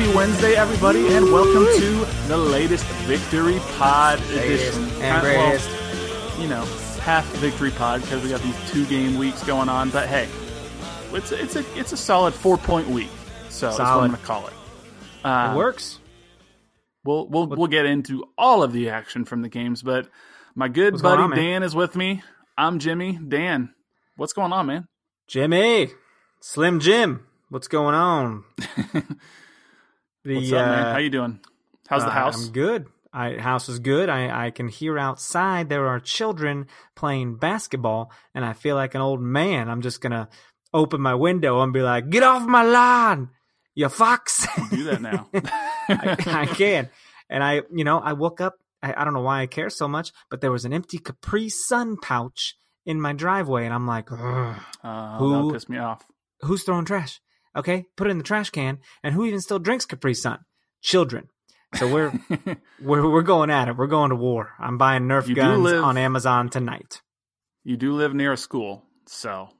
Happy Wednesday, everybody, and welcome to the latest Victory Pod edition. and greatest. well, you know, half Victory Pod because we got these two game weeks going on. But hey, it's a, it's a it's a solid four point week. So that's what I'm going to call it. Uh, It works. We'll we'll we'll get into all of the action from the games, but my good What's buddy on. Dan is with me. I'm Jimmy. Dan, what's going on, man? Jimmy, Slim Jim, what's going on? The, What's up, man? uh, How you doing? How's the uh, house? I'm good. I house is good. I, I can hear outside there are children playing basketball, and I feel like an old man. I'm just gonna open my window and be like, "Get off my lawn, you fox!" Do that now. I, I can. And I, you know, I woke up. I, I don't know why I care so much, but there was an empty Capri Sun pouch in my driveway, and I'm like, "Ugh, Uh, Who- that'll piss me off. who's throwing trash? Okay, put it in the trash can. And who even still drinks Capri Sun? Children. So we're we're we're going at it. We're going to war. I'm buying Nerf You guns live- on Amazon tonight. You do live near a school, so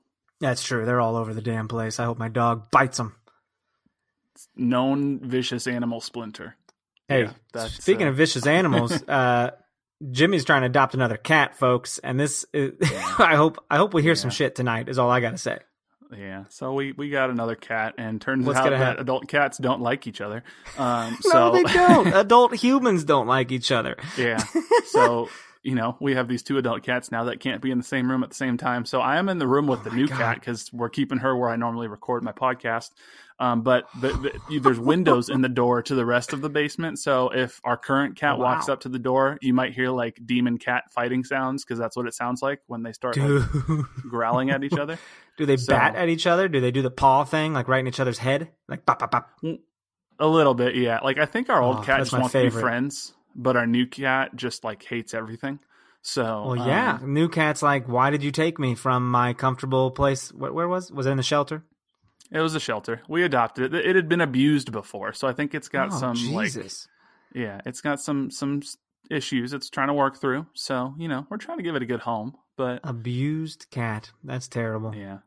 That's true. They're all over the damn place. I hope my dog bites them. known vicious animal splinter. Hey, Yeah, that's, speaking uh, of vicious animals, uh, Jimmy's trying to adopt another cat, folks, and this is, I hope I hope we hear some shit tonight. Is all I got to say. Yeah, so we we got another cat, and turns What's out that happen? adult cats don't like each other. Um, No, so they don't. Adult humans don't like each other. yeah, so you know we have these two adult cats now that can't be in the same room at the same time. So I am in the room with the new God. cat because we're keeping her where I normally record my podcast. Um, but the, the, there's windows in the door to the rest of the basement. So if our current cat Oh, walks up to the door, you might hear like demon cat fighting sounds because that's what it sounds like when they start like, growling at each other. Do they So- bat at each other? Do they do the paw thing, like right in each other's head? Like pop, pop, pop. A little bit, yeah. Like I think our old Oh, cat just wants to be friends, but our new cat just like hates everything. So Well, yeah. um, New cat's like, why did you take me from my comfortable place? Where, where was? Was it in the shelter? It was a shelter. We adopted it. It had been abused before, so I think it's got oh, some like yeah, it's got some some issues it's trying to work through. So you know, we're trying to give it a good home, but Abused cat. That's terrible. yeah,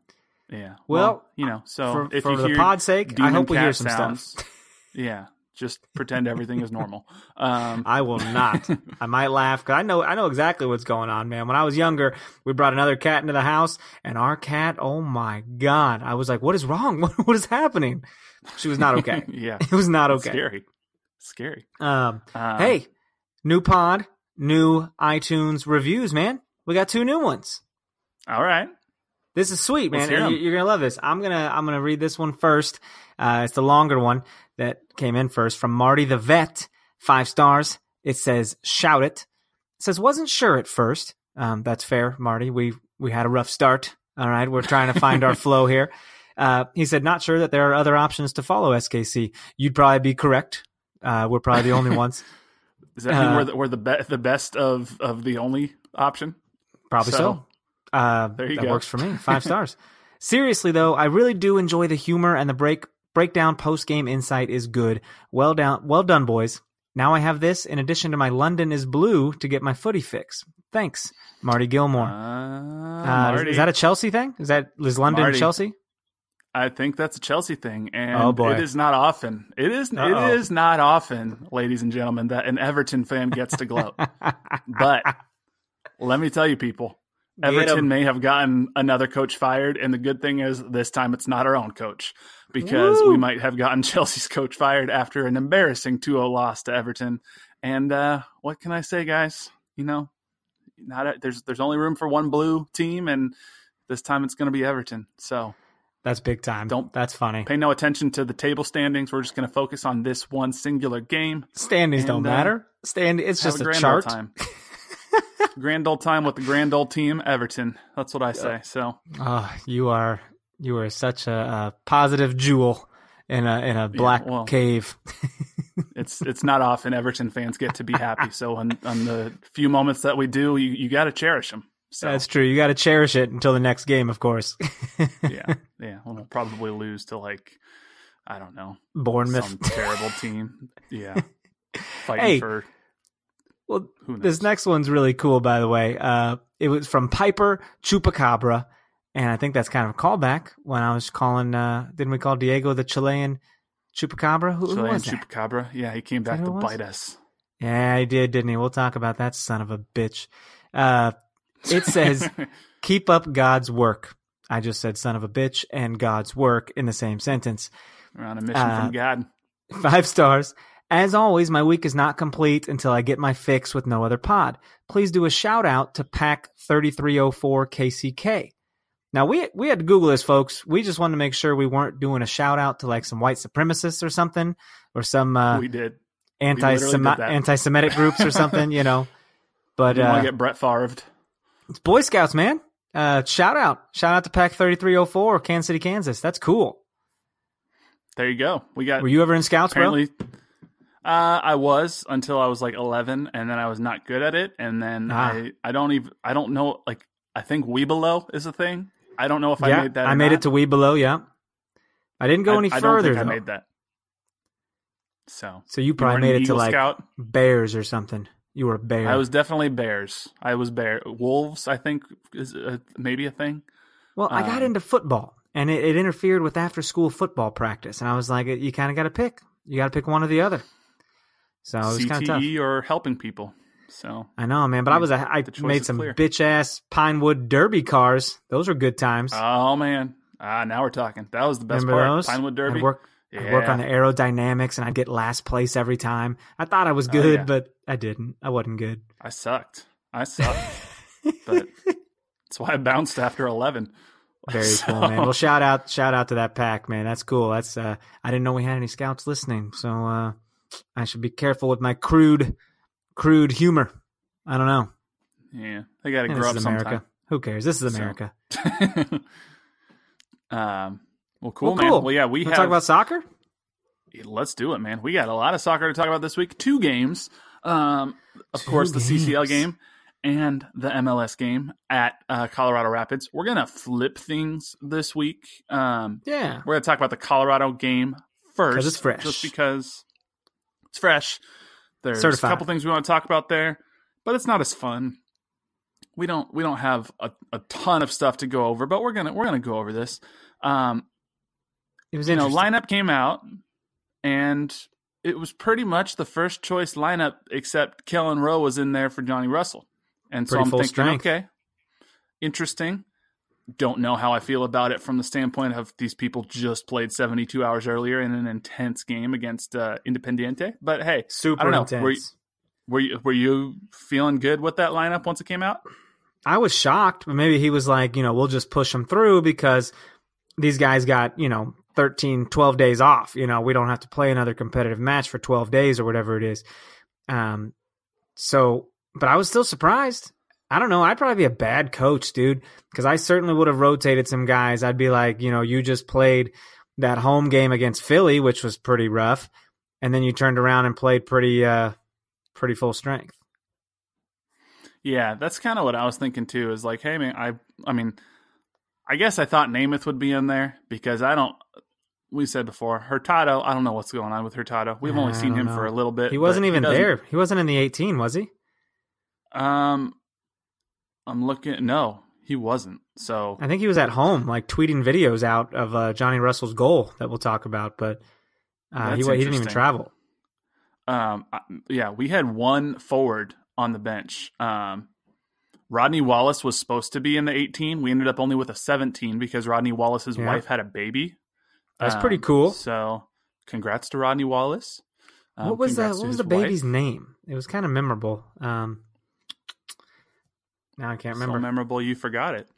yeah. Well, you know, so for if for you the hear pod's sake, I hope we hear some sounds, stuff. yeah, just pretend everything is normal. Um, I will not. I might laugh because I know I know exactly what's going on, man. When I was younger, we brought another cat into the house, and our cat, oh my god, I was like, "What is wrong? What, what is happening?" She was not okay. yeah, it was not okay. scary, scary. Um, Um, hey, new pod, new iTunes reviews, man. We got two new ones. all right. This is sweet, man. Let's hear and 'em. you- You're gonna love this. I'm gonna I'm gonna read this one first. Uh, it's the longer one that came in first from Marty the Vet. Five stars. It says shout it. It says wasn't sure at first. Um, that's fair, Marty. We we had a rough start. All right, we're trying to find our flow here. Uh, he said not sure that there are other options to follow SKC. You'd probably be correct. Uh, we're probably the only ones. Does that mean Uh, we're the, we're the be- the best of of the only option? Probably so. So, Uh, there you that go. works for me. Five stars. Seriously though, I really do enjoy the humor and the break breakdown post game insight is good. Well down, well done, boys. Now I have this in addition to my London is blue to get my footy fix. Thanks, Marty Gilmore. Uh, Uh, is, Marty. is that a Chelsea thing? Is that is London Marty. Chelsea? I think that's a Chelsea thing, and Oh, boy. it is not often. It is. Uh-oh. It is not often, ladies and gentlemen, that an Everton fan gets to gloat. but let me tell you, people. Everton may have gotten another coach fired, and the good thing is this time it's not our own coach because Woo. we might have gotten Chelsea's coach fired after an embarrassing 2-0 loss to Everton. And uh, what can I say, guys? You know, not a, there's there's only room for one blue team, and this time it's going to be Everton. So That's big time. Don't- That's funny. pay no attention to the table standings. We're just going to focus on this one singular game. Standings don't And, uh, matter. Stand. It's just a a, grand chart. time. grand old time with the grand old team, Everton. That's what I say. So Oh, you are you are such a, a positive jewel in a in a black well, cave. it's it's not often Everton fans get to be happy. So on, on the few moments that we do, you, you got to cherish them. So That's true. You got to cherish it until the next game, of course. yeah, yeah. We'll probably lose to like I don't know Bournemouth. some terrible team. Yeah, fighting Hey, for Well, this next one's really cool, by the way. Uh, it was from Piper Chupacabra, and I think that's kind of a callback when I was calling. Uh, didn't we call Diego the Chilean Chupacabra? Who, who Chilean was that? Chupacabra. Yeah, he came back to who it was? bite us. Yeah, he did, didn't he? We'll talk about that son of a bitch. Uh, it says, "Keep up God's work." I just said "son of a bitch" and "God's work" in the same sentence. We're on a mission Uh, from God. Five stars. As always, my week is not complete until I get my fix with no other pod. Please do a shout out to Pack 3304 KCK. Now we we had to Google this, folks. We just wanted to make sure we weren't doing a shout out to like some white supremacists or something, or some uh, we did. anti literally did that. anti Semitic groups or something, you know. But Didn't want uh, to get Brett Favre. it's Boy Scouts, man. Uh, shout out, shout out to Pack 3304, Kansas City, Kansas. That's cool. There you go. We got Were you ever in Scouts, bro? Uh, I was until I was like 11, and then I was not good at it, and then Ah. I I don't even I don't know like I think Webelow is a thing. I don't know if yeah, I made that. I made not. it to We Below. Yeah, I didn't go I- any I don't further. think I made that. So So you you probably weren't made it to like Scout. Bears or something. You were a bear. I was definitely Bears. I was Bear. Wolves, I think, is uh maybe a thing. well, I got um, into football, and it, it interfered with after school football practice, and I was like, you kind of got to pick. You got to pick one or the other. So it was kind of tough. Or helping people. So I know, man, but I was a, I made some bitch ass Pinewood Derby cars. Those were good times. oh man, ah, now we're talking. That was the best Remember part. those? Pinewood Derby. I'd work, I'd work on the aerodynamics, and I'd get last place every time. I thought I was Oh, good, yeah. but I didn't. I wasn't good. I sucked. I sucked. but that's why I bounced after eleven. Very So- cool, man. Well, shout out, shout out to that pack, man. That's cool. That's uh, I didn't know we had any scouts listening, so uh, I should be careful with my crude, crude humor. I don't know. Yeah, they got to grow this up is sometime. America. Who cares? This is So- America. um. Well, cool, well, man. cool. Well, yeah, we Wanna have. talk about soccer. let's do it, man. We got a lot of soccer to talk about this week. Two games. Um, of Two course, the CCL game and the MLS game at uh, Colorado Rapids. We're gonna flip things this week. Um, Yeah, we're gonna talk about the Colorado game first, it's fresh. just because it's fresh. There's Certified. a couple things we want to talk about there, but it's not as fun. We don't we don't have a, a ton of stuff to go over, but we're gonna we're gonna go over this. Um, it was you know, lineup came out, and it was pretty much the first choice lineup, except Kellen Rowe was in there for Johnny Russell, and so Pretty I'm thinking, strength. okay, interesting. Don't know how I feel about it from the standpoint of these people just played 72 hours earlier in an intense game against uh, Independiente, but hey, Super I don't know. intense. Were you- were you were you feeling good with that lineup once it came out? I was shocked, but maybe he was like, you know, we'll just push them through because these guys got, you know, 13, 12 days off. You know, we don't have to play another competitive match for 12 days or whatever it is. Um, so, but I was still surprised. I don't know. I'd probably be a bad coach, dude, because I certainly would have rotated some guys. I'd be like, you know, you just played that home game against Philly, which was pretty rough, and then you turned around and played pretty, uh, pretty full strength. Yeah, that's kind of what I was thinking too. Is like, hey man, I I mean, I guess I thought Namath would be in there because I don't. We said before Hurtado. I don't know what's going on with Hurtado. We've only I seen him know. for a little bit. He wasn't even doesn't- there. He wasn't in the 18, was he? Um, I'm looking. No, he wasn't. So I think he was at home, like tweeting videos out of uh, Johnny Russell's goal that we'll talk about, but uh, he, he didn't even travel. um, yeah, we had one forward on the bench. Um, Rodney Wallace was supposed to be in the 18. We ended up only with a 17 because Rodney Wallace's Yeah. wife had a baby. That's Um, pretty cool. So, congrats to Rodney Wallace. Um, what was that? What was the wife. baby's name? It was kind of memorable. Um, now I can't remember. So memorable, you forgot it.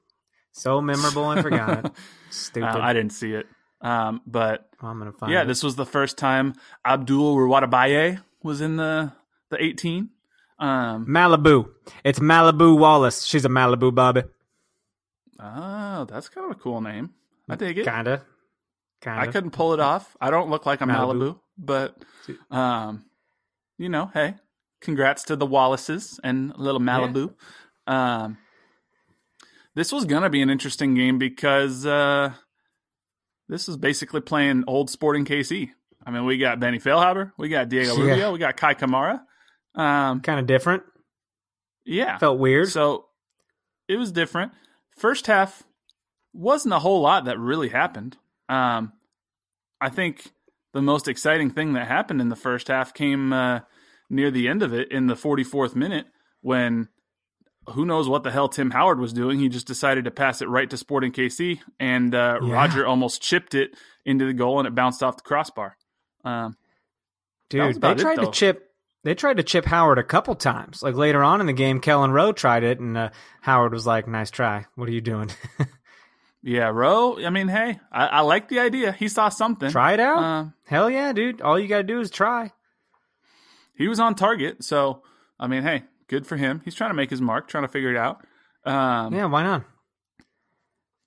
So memorable, I forgot it. Uh, Stupid. I didn't see it. Um, but Oh, I'm gonna find. yeah, it. this was the first time Abdul Rwatubyaye was in the the 18. Um, Malibu. It's Malibu Wallace. She's a Malibu Bobby. oh, that's kind of a cool name. I dig it. Kinda. Kinda. I couldn't pull it off. I don't look like a Malibu, Malibu. but um, you know, hey, congrats to the Wallaces and little Malibu. Um, this was gonna be an interesting game because uh, this is basically playing old Sporting KC. I mean, we got Benny Feilhaber, we got Diego Yeah. Rubio, we got Kei Kamara. Um, Kind of different. yeah, Felt weird. so it was different. First half wasn't a whole lot that really happened. Um, I think the most exciting thing that happened in the first half came uh, near the end of it in the 44th minute when who knows what the hell Tim Howard was doing. He just decided to pass it right to Sporting KC, and uh, Yeah. Roger almost chipped it into the goal, and it bounced off the crossbar. Um, Dude, they about it, tried to chip. They tried to chip Howard a couple times. Like later on in the game, Kellen Rowe tried it, and uh, Howard was like, "Nice try. What are you doing? yeah, Rowe. I mean, hey, I, I like the idea. He saw something. try it out. Um, Hell yeah, dude! All you gotta do is try." he was on target. So, I mean, hey, good for him. He's trying to make his mark, trying to figure it out. Um, Yeah, why not?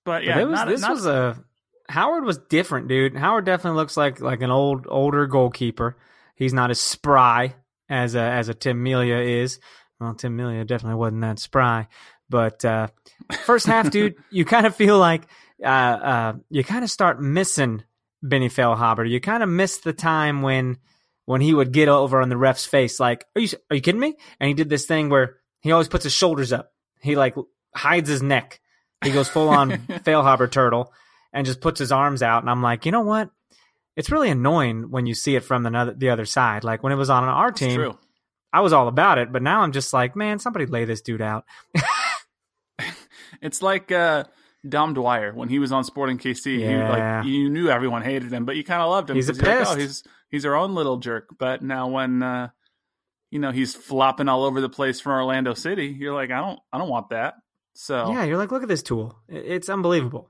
But But yeah, it was, not, this not- was a Howard was different, dude. Howard definitely looks like like an old older goalkeeper. He's not as spry as a, as a Tim Melia is. Well, Tim Melia definitely wasn't that spry. But uh, first half, dude, you kind of feel like uh, uh, you kind of start missing Benny Feilhaber. You kind of miss the time when when he would get over on the ref's face, like, "Are you are you kidding me?" And he did this thing where he always puts his shoulders up. He like hides his neck. He goes full on Feilhaber turtle and just puts his arms out. And I'm like, you know what? It's really annoying when you see it from the other, the other side. Like when it was on our It's team, true. I was all about it. But now I'm just like, man, somebody lay this dude out. It's like uh, Dom Dwyer when he was on Sporting KC. You, Yeah. like you knew everyone hated him, but you kind of loved him. He's a you're like, oh, he's he's our own little jerk. But now when uh, you know he's flopping all over the place from Orlando City, you're like, I don't I don't want that. So Yeah, you're like, look at this tool. It's unbelievable.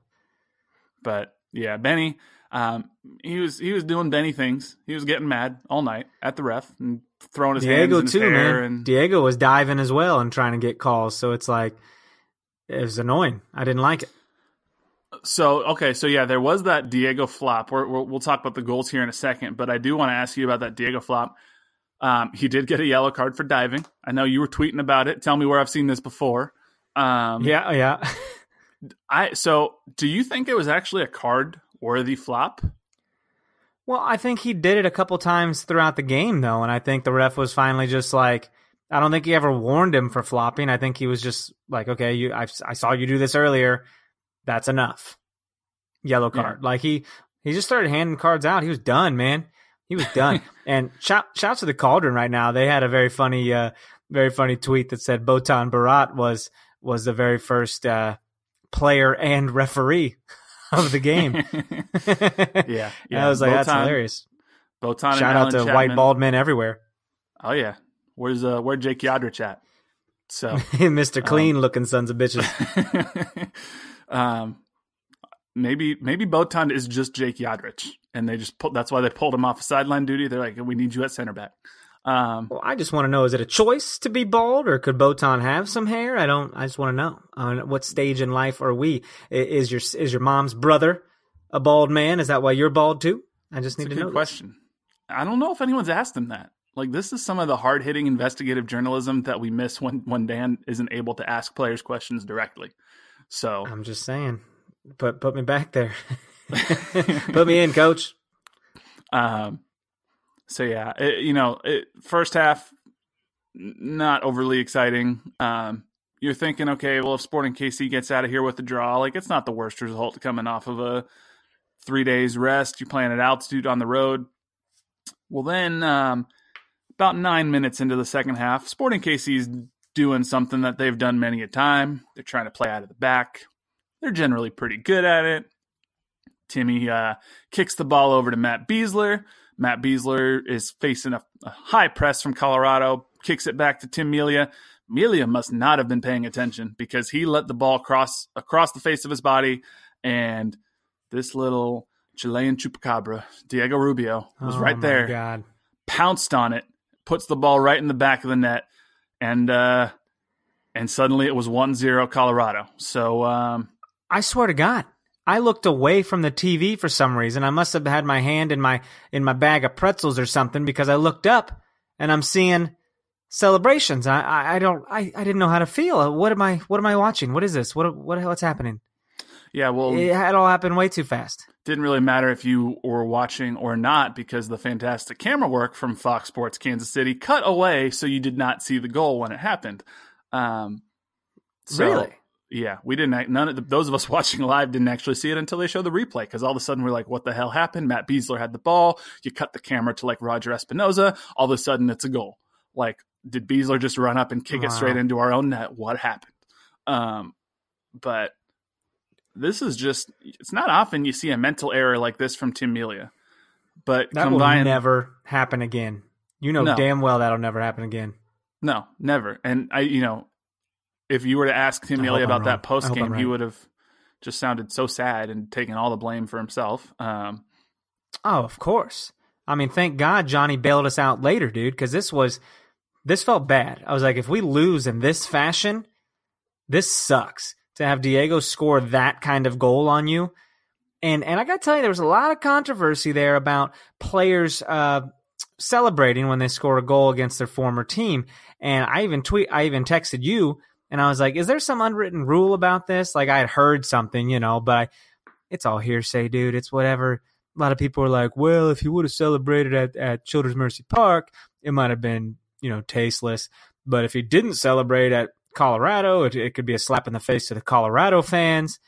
But yeah, Benny, um, he was he was doing Benny things. He was getting mad all night at the ref and throwing his hands Diego in his too, man. and Diego was diving as well and trying to get calls. So it's like, it was annoying. I didn't like it. So okay, so yeah, there was that Diego flop. We're, we're, we'll talk about the goals here in a second, but I do want to ask you about that Diego flop. Um, he did get a yellow card for diving. I know you were tweeting about it. Tell me where I've seen this before. Um, Yeah, yeah. I so do you think it was actually a card worthy flop? Well, I think he did it a couple times throughout the game, though, and I think the ref was finally just like, I don't think he ever warned him for flopping. I think he was just like, okay, you, I, I saw you do this earlier. That's enough. Yellow Yeah. card. Like he, he just started handing cards out. He was done, man. He was done. and shout, shouts to the Cauldron right now. They had a very funny, uh, very funny tweet that said Botan Barath was was the very first uh, player and referee of the game. Yeah, yeah. I was like, that's hilarious. Botan and Shout out to Chapman. white bald men everywhere. Oh yeah, where's uh where Jake Yadrich at? So Mr. Clean looking sons of bitches. Um, maybe maybe Botan is just Jake Yadrich, and they just pull, that's why they pulled him off of sideline duty. They're like, we need you at center back. Um, Well, I just want to know: is it a choice to be bald, or could Botan have some hair? I don't. I just want to know on what stage in life are we? Is your is your mom's brother a bald man? Is that why you're bald too? I just need to know. good this. question. I don't know if anyone's asked him that. Like this is some of the hard hitting investigative journalism that we miss when when Dan isn't able to ask players questions directly. So I'm just saying. Put put me back there. put me in, coach. Um, so yeah, it, you know, it, first half not overly exciting. Um, you're thinking, okay, well, if Sporting KC gets out of here with a draw, like it's not the worst result coming off of a three days rest. You're playing at altitude on the road. Well, then um, about nine minutes into the second half, Sporting KC's doing something that they've done many a time. They're trying to play out of the back. They're generally pretty good at it. Timmy uh, kicks the ball over to Matt Besler. Matt Besler is facing a, a, high press from Colorado, kicks it back to Tim Melia. Melia must not have been paying attention because he let the ball cross across the face of his body, and this little Chilean chupacabra, Diego Rubio, was Oh, right there, God. pounced on it, puts the ball right in the back of the net, and uh, and suddenly it was 1-0 Colorado. So um, I swear to God, I looked away from the TV for some reason. I must have had my hand in my in my bag of pretzels or something because I looked up and I'm seeing celebrations. I I, I don't I, I didn't know how to feel. What am I what am I watching? What is this? What what what's happening? Yeah, well, It had all happened way too fast. didn't really matter if you were watching or not because the fantastic camera work from Fox Sports Kansas City cut away so you did not see the goal when it happened. Um, so, Really? Yeah, we didn't. act- None of the, those of us watching live didn't actually see it until they showed the replay because all of a sudden we're like, "What the hell happened?" Matt Besler had the ball. You cut the camera to like Roger Espinoza. All of a sudden, it's a goal. Like, did Besler just run up and kick it straight into our own net? What happened? Um, but this is just it's not often you see a mental error like this from Tim Melia. But That combined will never happen again. You know No. damn well that'll never happen again. no, never. And I you know, if you were to ask Tim Melia about that post game, he would have just sounded so sad and taken all the blame for himself. Um Oh, of course. I mean, thank God Johnny bailed us out later, dude, because this was this felt bad. I was like, if we lose in this fashion, this sucks. To have Diego score that kind of goal on you. And and I gotta tell you, there was a lot of controversy there about players uh celebrating when they score a goal against their former team. And I even tweet I even texted you and I was like, is there some unwritten rule about this? Like I had heard something, you know, but I, it's all hearsay, dude. It's whatever a lot of people are like, well, if he would have celebrated at, at Children's Mercy Park, it might have been, you know, tasteless. But if he didn't celebrate at Colorado, it, it could be a slap in the face to the Colorado fans.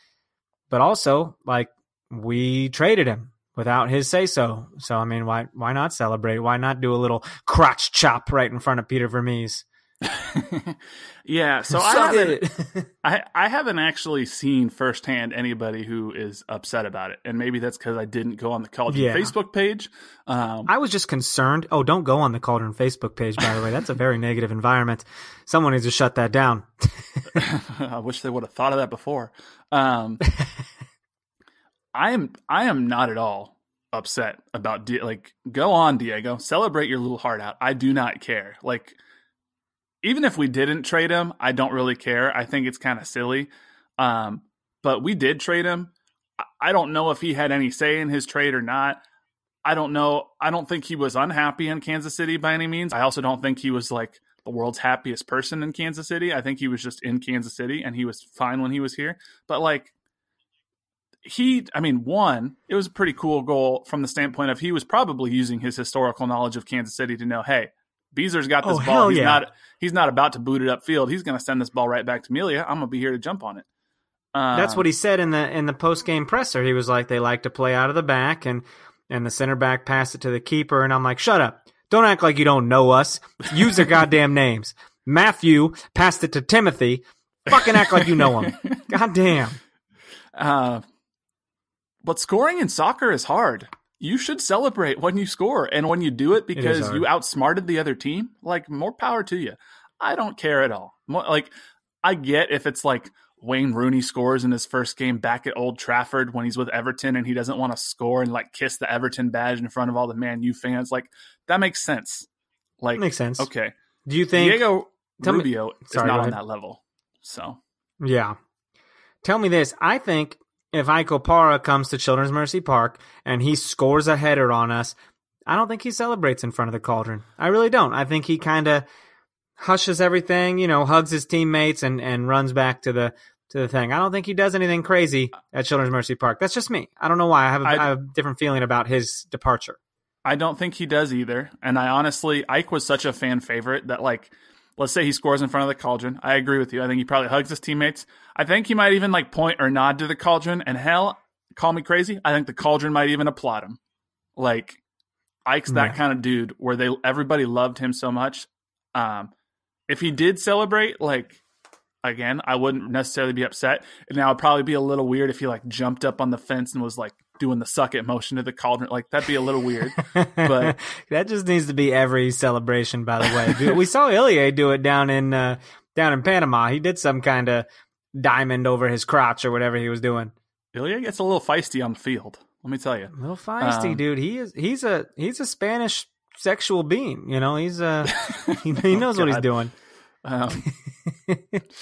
But also, like, we traded him without his say so. So, I mean, why why not celebrate? Why not do a little crotch chop right in front of Peter Vermes? yeah, so I haven't. I, I haven't actually seen firsthand anybody who is upset about it, and maybe that's because I didn't go on the college Yeah. Facebook page. Um, I was just concerned. Oh, don't go on the Cauldron Facebook page, by the way. That's a very negative environment. Someone needs to shut that down. I wish they would have thought of that before. Um, I am I am not at all upset about like go on Diego, celebrate your little heart out. I do not care. Like even if we didn't trade him, I don't really care. I think it's kind of silly. Um, but we did trade him. I- don't know if he had any say in his trade or not. I don't know. I don't think he was unhappy in Kansas City by any means. I also don't think he was like the world's happiest person in Kansas City. I think he was just in Kansas City and he was fine when he was here. But like he I mean, one, it was a pretty cool goal from the standpoint of he was probably using his historical knowledge of Kansas City to know, hey, Beezer's got this Oh, ball. He's yeah. not he's not about to boot it upfield. He's gonna send this ball right back to Melia. I'm gonna be here to jump on it. Um, That's what he said in the in the post game presser. He was like, they like to play out of the back, and and the center back passed it to the keeper, and I'm like, shut up, don't act like you don't know us. Use their goddamn names. Matthew passed it to Timothy. Fucking act like you know him. Goddamn. Uh, but scoring in soccer is hard. You should celebrate when you score and when you do it because hard. you outsmarted the other team. Like more power to you. I don't care at all. Mo- Like I get if it's like Wayne Rooney scores in his first game back at Old Trafford when he's with Everton and he doesn't want to score and like kiss the Everton badge in front of all the Man U fans. Like that makes sense. Like Makes sense. Okay, Do you think? Diego tell me- Rubio is not on that level. So Yeah. Tell me this. I think if Ike Opara comes to Children's Mercy Park and he scores a header on us, I don't think he celebrates in front of the cauldron. I really don't. I think he kind of hushes everything, you know, hugs his teammates and, and runs back to the to the thing. I don't think he does anything crazy at Children's Mercy Park. That's just me. I don't know why. I have a, I- I have a different feeling about his departure. I don't think he does either. And I honestly, Ike was such a fan favorite that like let's say he scores in front of the cauldron. I agree with you. I think he probably hugs his teammates. I think he might even like point or nod to the cauldron. And hell, call me crazy. I think the cauldron might even applaud him. Like Ike's that Yeah. kind of dude where they everybody loved him so much. Um, if he did celebrate, like again, I wouldn't necessarily be upset. And now it'd probably be a little weird if he like jumped up on the fence and was like doing the suck it motion to the cauldron. Like that'd be a little weird. But- that just needs to be every celebration. By the way, Dude, we saw Ilie do it down in uh, down in Panama. He did some kind of diamond over his crotch or whatever he was doing. Ilie gets a little feisty on the field. Let me tell you. A little feisty, Um, dude. He is. He's a he's a Spanish sexual being. You know, he's uh he, he knows what he's Oh, doing. Um,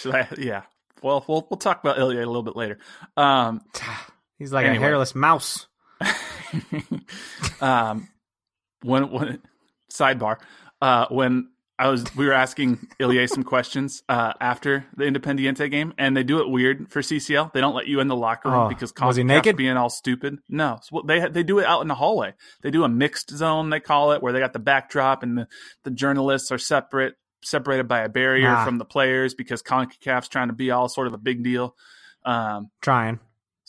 I? Yeah. Well, we'll we'll talk about Ilie a little bit later. Um, He's like Anyway. a hairless mouse. um, when when sidebar, uh, when I was we were asking Ilie some questions uh, after the Independiente game, and they do it weird for CCL. They don't let you in the locker room Oh, because was he naked? being all stupid. No, so they they do it out in the hallway. They do a mixed zone, they call it, where they got the backdrop and the the journalists are separate, separated by a barrier Ah. from the players because Concacaf's trying to be all sort of a big deal. Um, Trying.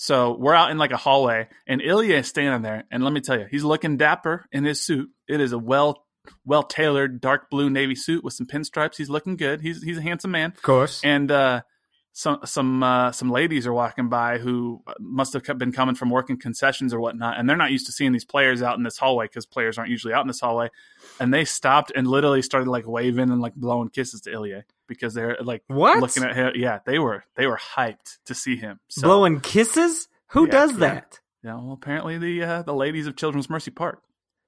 So we're out in like a hallway, and Ilie is standing there, and let me tell you, he's looking dapper in his suit. It is a well well tailored dark blue navy suit with some pinstripes. He's looking good. He's he's a handsome man, Of course. and uh, some some uh, some ladies are walking by who must have been coming from working concessions or whatnot, and they're not used to seeing these players out in this hallway because players aren't usually out in this hallway, and they stopped and literally started like waving and like blowing kisses to Ilya because they're like What? looking at him. Yeah, they were they were hyped to see him. So, Blowing kisses? Who Yeah, does that? Yeah, well, apparently the uh, the ladies of Children's Mercy Park.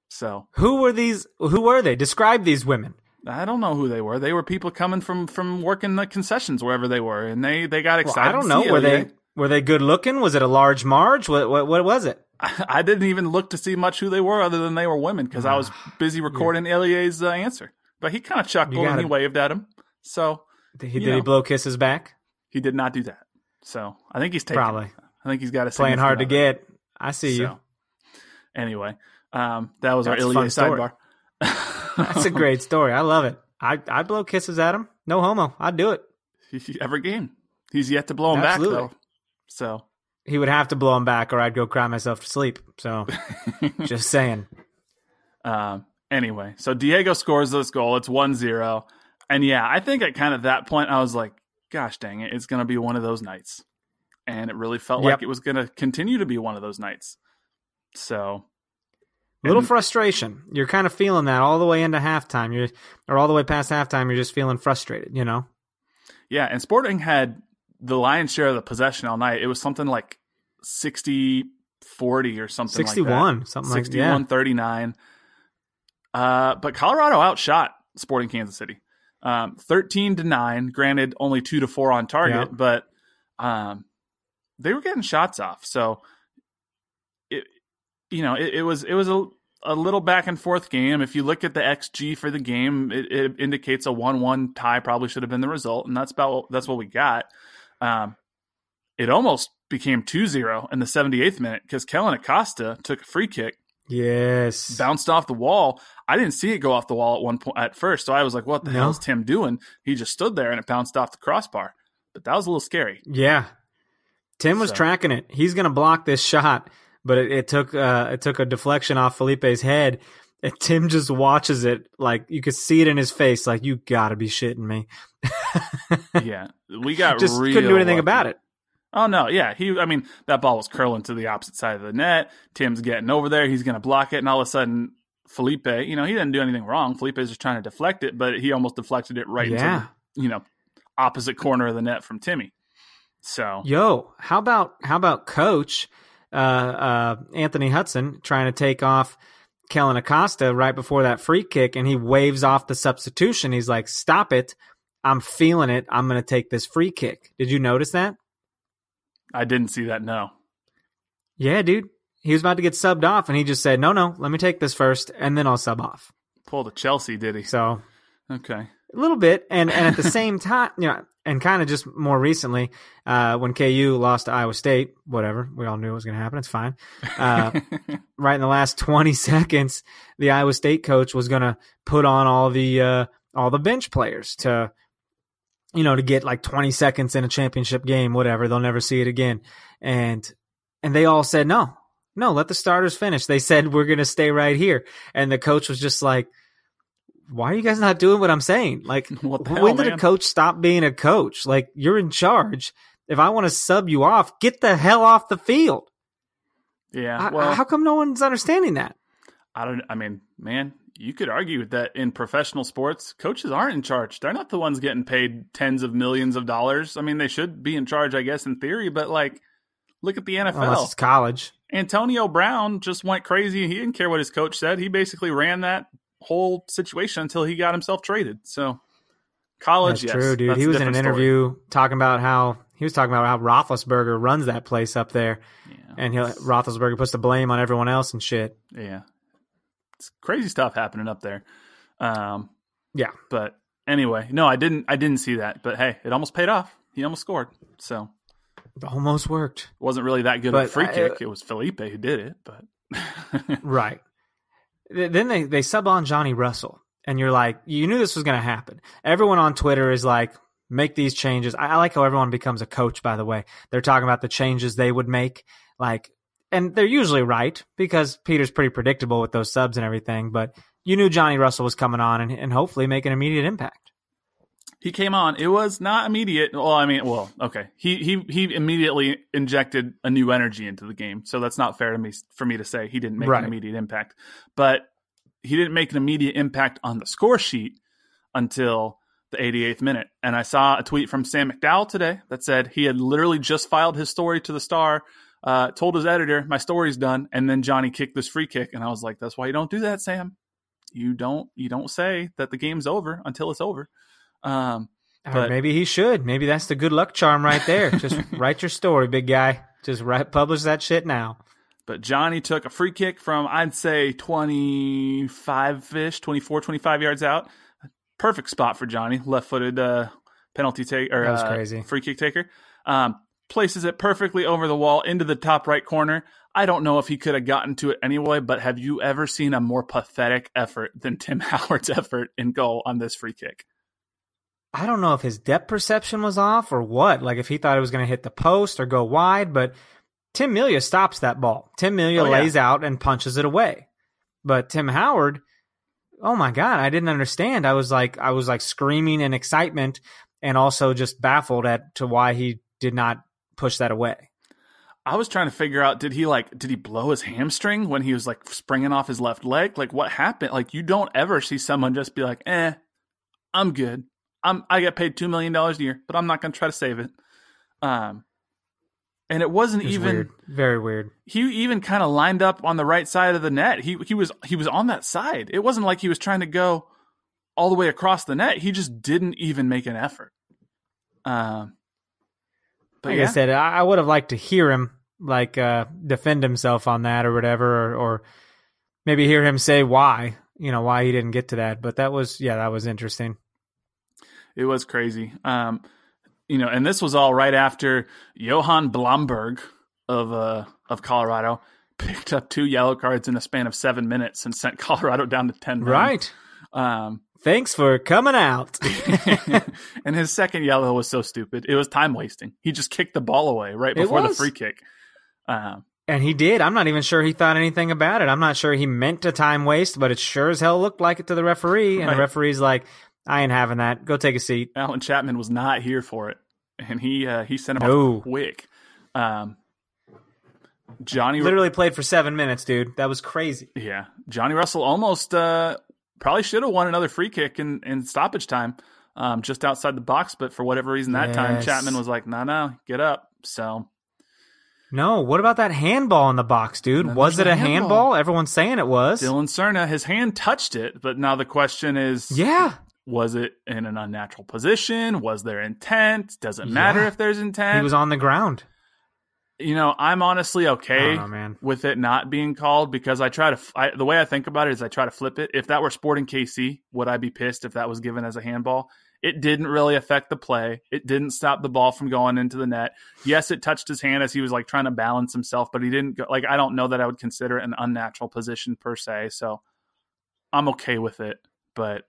So Who were these? Who were they? Describe these women. I don't know who they were. They were people coming from from working the concessions wherever they were, and they they got Well, excited. I don't know. Were they were they good looking? Was it a large Marge? What what, what was it? I, I didn't even look to see much who they were, other than they were women, because I was busy recording Ilie's uh, answer. But he kind of chuckled and gotta- he waved at him. So Did he, did he blow kisses back? he did not do that. So I think he's taken. Probably I think he's got a playing hard to get. I see other. you. Anyway, um, that was That's our Ilie sidebar. That's a great story. I love it. I I'd blow kisses at him. No homo. I'd do it. every game. He's yet to blow him Absolutely. back though. So He would have to blow him back, or I'd go cry myself to sleep. So, just saying. Um, anyway, so Diego scores this goal. It's 1 0. And yeah, I think at kind of that point, I was like, gosh dang it, it's going to be one of those nights. And it really felt Yep. like it was going to continue to be one of those nights. So, A little And- frustration. You're kind of feeling that all the way into halftime. You're or all the way past halftime. You're just feeling frustrated. You know. yeah, and Sporting had the lion's share of the possession all night. It was something like 60 40 or something like that. 61, something like- 61 yeah. 39. Uh, but Colorado outshot Sporting Kansas City. Um, 13 to 9, granted only 2 to 4 on target, Yeah. but um, they were getting shots off. So it you know, it, it was it was a a little back and forth game. If you look at the XG for the game, it, it indicates a one-one tie probably should have been the result, and that's about that's what we got. Um, it almost became 2-0 in the 78th minute because Kellyn Acosta took a free kick, Yes. bounced off the wall. I didn't see it go off the wall at one point at first, so I was like, "What the No. hell is Tim doing?" He just stood there and it bounced off the crossbar. But that was a little scary. Yeah. Tim was So- tracking it. He's going to block this shot, but it, it took uh, it took a deflection off Felipe's head. And Tim just watches it like you could see it in his face, like you got to be shitting me. yeah, we got just couldn't do anything lucky. about it. Oh no, yeah. He I mean, that ball was curling to the opposite side of the net. Tim's getting over there, he's gonna block it, and all of a sudden Felipe, you know, he didn't do anything wrong. Felipe's just trying to deflect it, but he almost deflected it right Yeah. into the, you know, opposite corner of the net from Timmy. So Yo, how about how about Coach uh, uh, Anthony Hudson trying to take off Kellyn Acosta right before that free kick, and he waves off the substitution. He's like, "Stop it! I'm feeling it. I'm going to take this free kick." Did you notice that? I didn't see that, no. Yeah, dude. He was about to get subbed off, and he just said, "No, no, let me take this first, and then I'll sub off." Pulled a Chelsea, did he? So Okay. a little bit, and and at the same time, you know, and kind of just more recently, uh, when KU lost to Iowa State, whatever, we all knew it was going to happen. It's fine. Uh, right in the last twenty seconds, the Iowa State coach was going to put on all the uh, all the bench players to you know to get like 20 seconds in a championship game whatever they'll never see it again. And and they all said no no let the starters finish. They said we're going to stay right here. And the coach was just like why are you guys not doing what i'm saying? Like What the when hell, did a coach stop being a coach? Like you're in charge. If i want to sub you off get the hell off the field. Yeah. Well, how come no one's understanding that? I don't. I mean, man, you could argue that in professional sports, coaches aren't in charge. They're not the ones getting paid tens of millions of dollars. I mean, they should be in charge, I guess, in theory. But like, look at the NFL. unless it's college Antonio Brown just went crazy. He didn't care what his coach said. He basically ran that whole situation until he got himself traded. So, college, That's yes, true, dude. he was in an different story. interview talking about how he was talking about how Roethlisberger runs that place up there, Yeah, and he Roethlisberger puts the blame on everyone else and shit. yeah, crazy stuff happening up there. Um, Yeah, But anyway, no, I didn't. I didn't see that. But hey, it almost paid off. He almost scored. So it almost worked. it wasn't really that good of a free I- kick. It was Felipe who did it. But Right. Then they they sub on Johnny Russell, and you're like, you knew this was going to happen. Everyone on Twitter is like, make these changes. I, I like how everyone becomes a coach. By the way, they're talking about the changes they would make, like, and they're usually right because Peter's pretty predictable with those subs and everything. But you knew Johnny Russell was coming on and, and hopefully make an immediate impact. he came on. It was not immediate. Well, I mean, well, okay. He he he immediately injected a new energy into the game. So that's not fair to me for me to say he didn't make Right. an immediate impact. But he didn't make an immediate impact on the score sheet until the 88th minute. And I saw a tweet from Sam McDowell today that said he had literally just filed his story to the Star, uh, told his editor, "My story's done," and then Johnny kicked this free kick, and I was like, "That's why you don't do that, Sam. You don't you don't say that the game's over until it's over." Um, But- maybe he should. Maybe that's the good luck charm right there. Just write your story, big guy. Just write, publish that shit now. But Johnny took a free kick from, I'd say, 25 ish, 24, 25 yards out. Perfect spot for Johnny, left footed uh, penalty take or That was uh, crazy. free kick taker. Um, places it perfectly over the wall into the top right corner. I don't know if he could have gotten to it anyway, but have you ever seen a more pathetic effort than Tim Howard's effort in goal on this free kick? I don't know if his depth perception was off or what. Like if he thought it was going to hit the post or go wide, but Tim Melia stops that ball. Tim Melia Oh, yeah. lays out and punches it away. But Tim Howard, oh my god, I didn't understand. I was like I was like screaming in excitement and also just baffled at to why he did not push that away. I was trying to figure out did he like did he blow his hamstring when he was like springing off his left leg? Like what happened? Like you don't ever see someone just be like, "Eh, I'm good. I'm I get paid 2 million dollars a year, but I'm not going to try to save it." Um and it wasn't It was even weird. Very weird. he even kind of lined up on the right side of the net. He he was he was on that side. It wasn't like he was trying to go all the way across the net. He just didn't even make an effort. Um but like yeah. I said, I, I would have liked to hear him like uh, defend himself on that or whatever, or, or maybe hear him say why, you know, why he didn't get to that. But that was, yeah, that was interesting. It was crazy. Um, you know, and this was all right after Johann Blomberg of uh of Colorado picked up two yellow cards in a span of seven minutes and sent Colorado down to ten. men. Right. Um, Thanks for coming out. and his second yellow was so stupid. It was time wasting. He just kicked the ball away right before the free kick. Um, and he did. I'm not even sure he thought anything about it. I'm not sure he meant to time waste, but it sure as hell looked like it to the referee. And Right. the referee's like, I ain't having that. Go take a seat. Allen Chapman was not here for it, and he uh, he sent him No. quick. Um, Johnny Literally played for seven minutes, dude. That was crazy. Yeah, Johnny Russell almost uh, probably should have won another free kick in, in stoppage time, um, just outside the box. But for whatever reason, that time Chapman was like, "No, no, get up." So No, what about that handball in the box, dude? Was it a handball. handball? Everyone's saying it was. Dylan Cerna, his hand touched it, but now the question is, Yeah. was it in an unnatural position? Was there intent? Does it matter Yeah. if there's intent? He was on the ground. You know, I'm honestly okay know, with it not being called because I try to. I, the way I think about it is I try to flip it. If that were Sporting KC, would I be pissed if that was given as a handball? It didn't really affect the play. It didn't stop the ball from going into the net. Yes, it touched his hand as he was like trying to balance himself, but he didn't go. Like I don't know that I would consider it an unnatural position per se. So I'm okay with it, but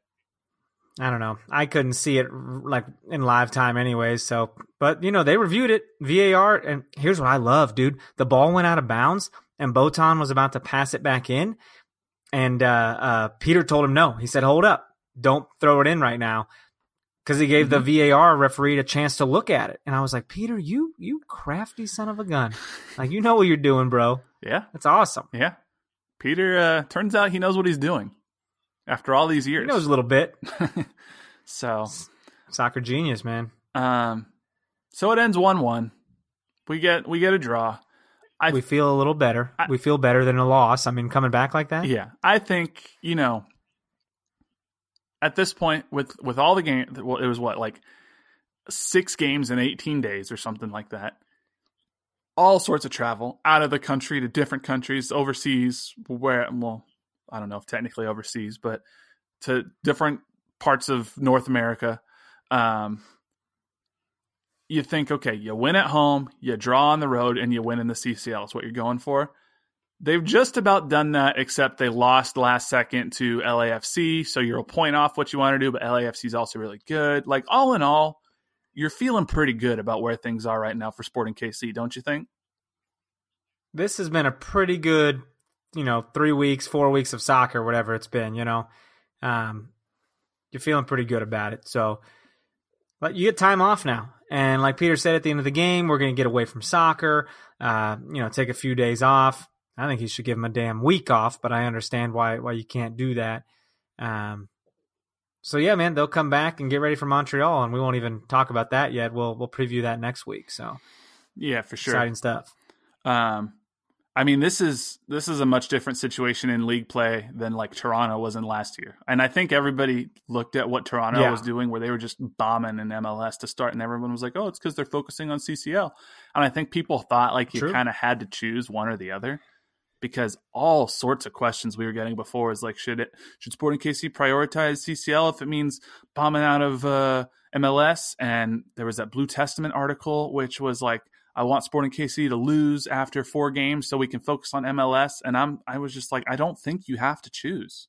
I don't know. I couldn't see it like in live time anyways. So, but you know, they reviewed it VAR, and here's what I love, dude. The ball went out of bounds, and Botan was about to pass it back in, and uh, uh, Peter told him no. He said, "Hold up, don't throw it in right now," because he gave mm-hmm. the VAR referee a chance to look at it. And I was like, Peter, you you crafty son of a gun, like you know what you're doing, bro. Yeah, that's awesome. Yeah, Peter. Uh, turns out he knows what he's doing after all these years. He knows a little bit. so soccer genius, man. Um, so it ends one one. We get we get a draw. I, we feel a little better. I, we feel better than a loss. I mean, coming back like that. Yeah, I think you know. At this point, with with all the game, well, it was what like six games in eighteen days or something like that. All sorts of travel out of the country to different countries, overseas, where well, I don't know if technically overseas, but to different parts of North America. Um, you think, okay, you win at home, you draw on the road, and you win in the CCL is what you're going for. They've just about done that, except they lost last second to LAFC. So you're a point off what you want to do, but LAFC is also really good. Like, all in all, you're feeling pretty good about where things are right now for Sporting KC, don't you think? This has been a pretty good you know, three weeks, four weeks of soccer, whatever it's been, you know, um, you're feeling pretty good about it. So, but you get time off now. And like Peter said at the end of the game, we're going to get away from soccer, uh, you know, take a few days off. I think he should give him a damn week off, but I understand why, why you can't do that. Um, so yeah, man, they'll come back and get ready for Montreal, and we won't even talk about that yet. We'll we'll preview that next week. So yeah, for sure, exciting stuff. Um, I mean, this is this is a much different situation in league play than like Toronto was in last year. And I think everybody looked at what Toronto yeah. was doing, where they were just bombing in MLS to start, and everyone was like, "Oh, it's because they're focusing on CCL." And I think people thought like you kind of had to choose one or the other because all sorts of questions we were getting before is like, should it should Sporting KC prioritize CCL if it means bombing out of uh, MLS? And there was that Blue Testament article, which was like I want Sporting KC to lose after four games so we can focus on MLS. And I'm I was just like, I don't think you have to choose.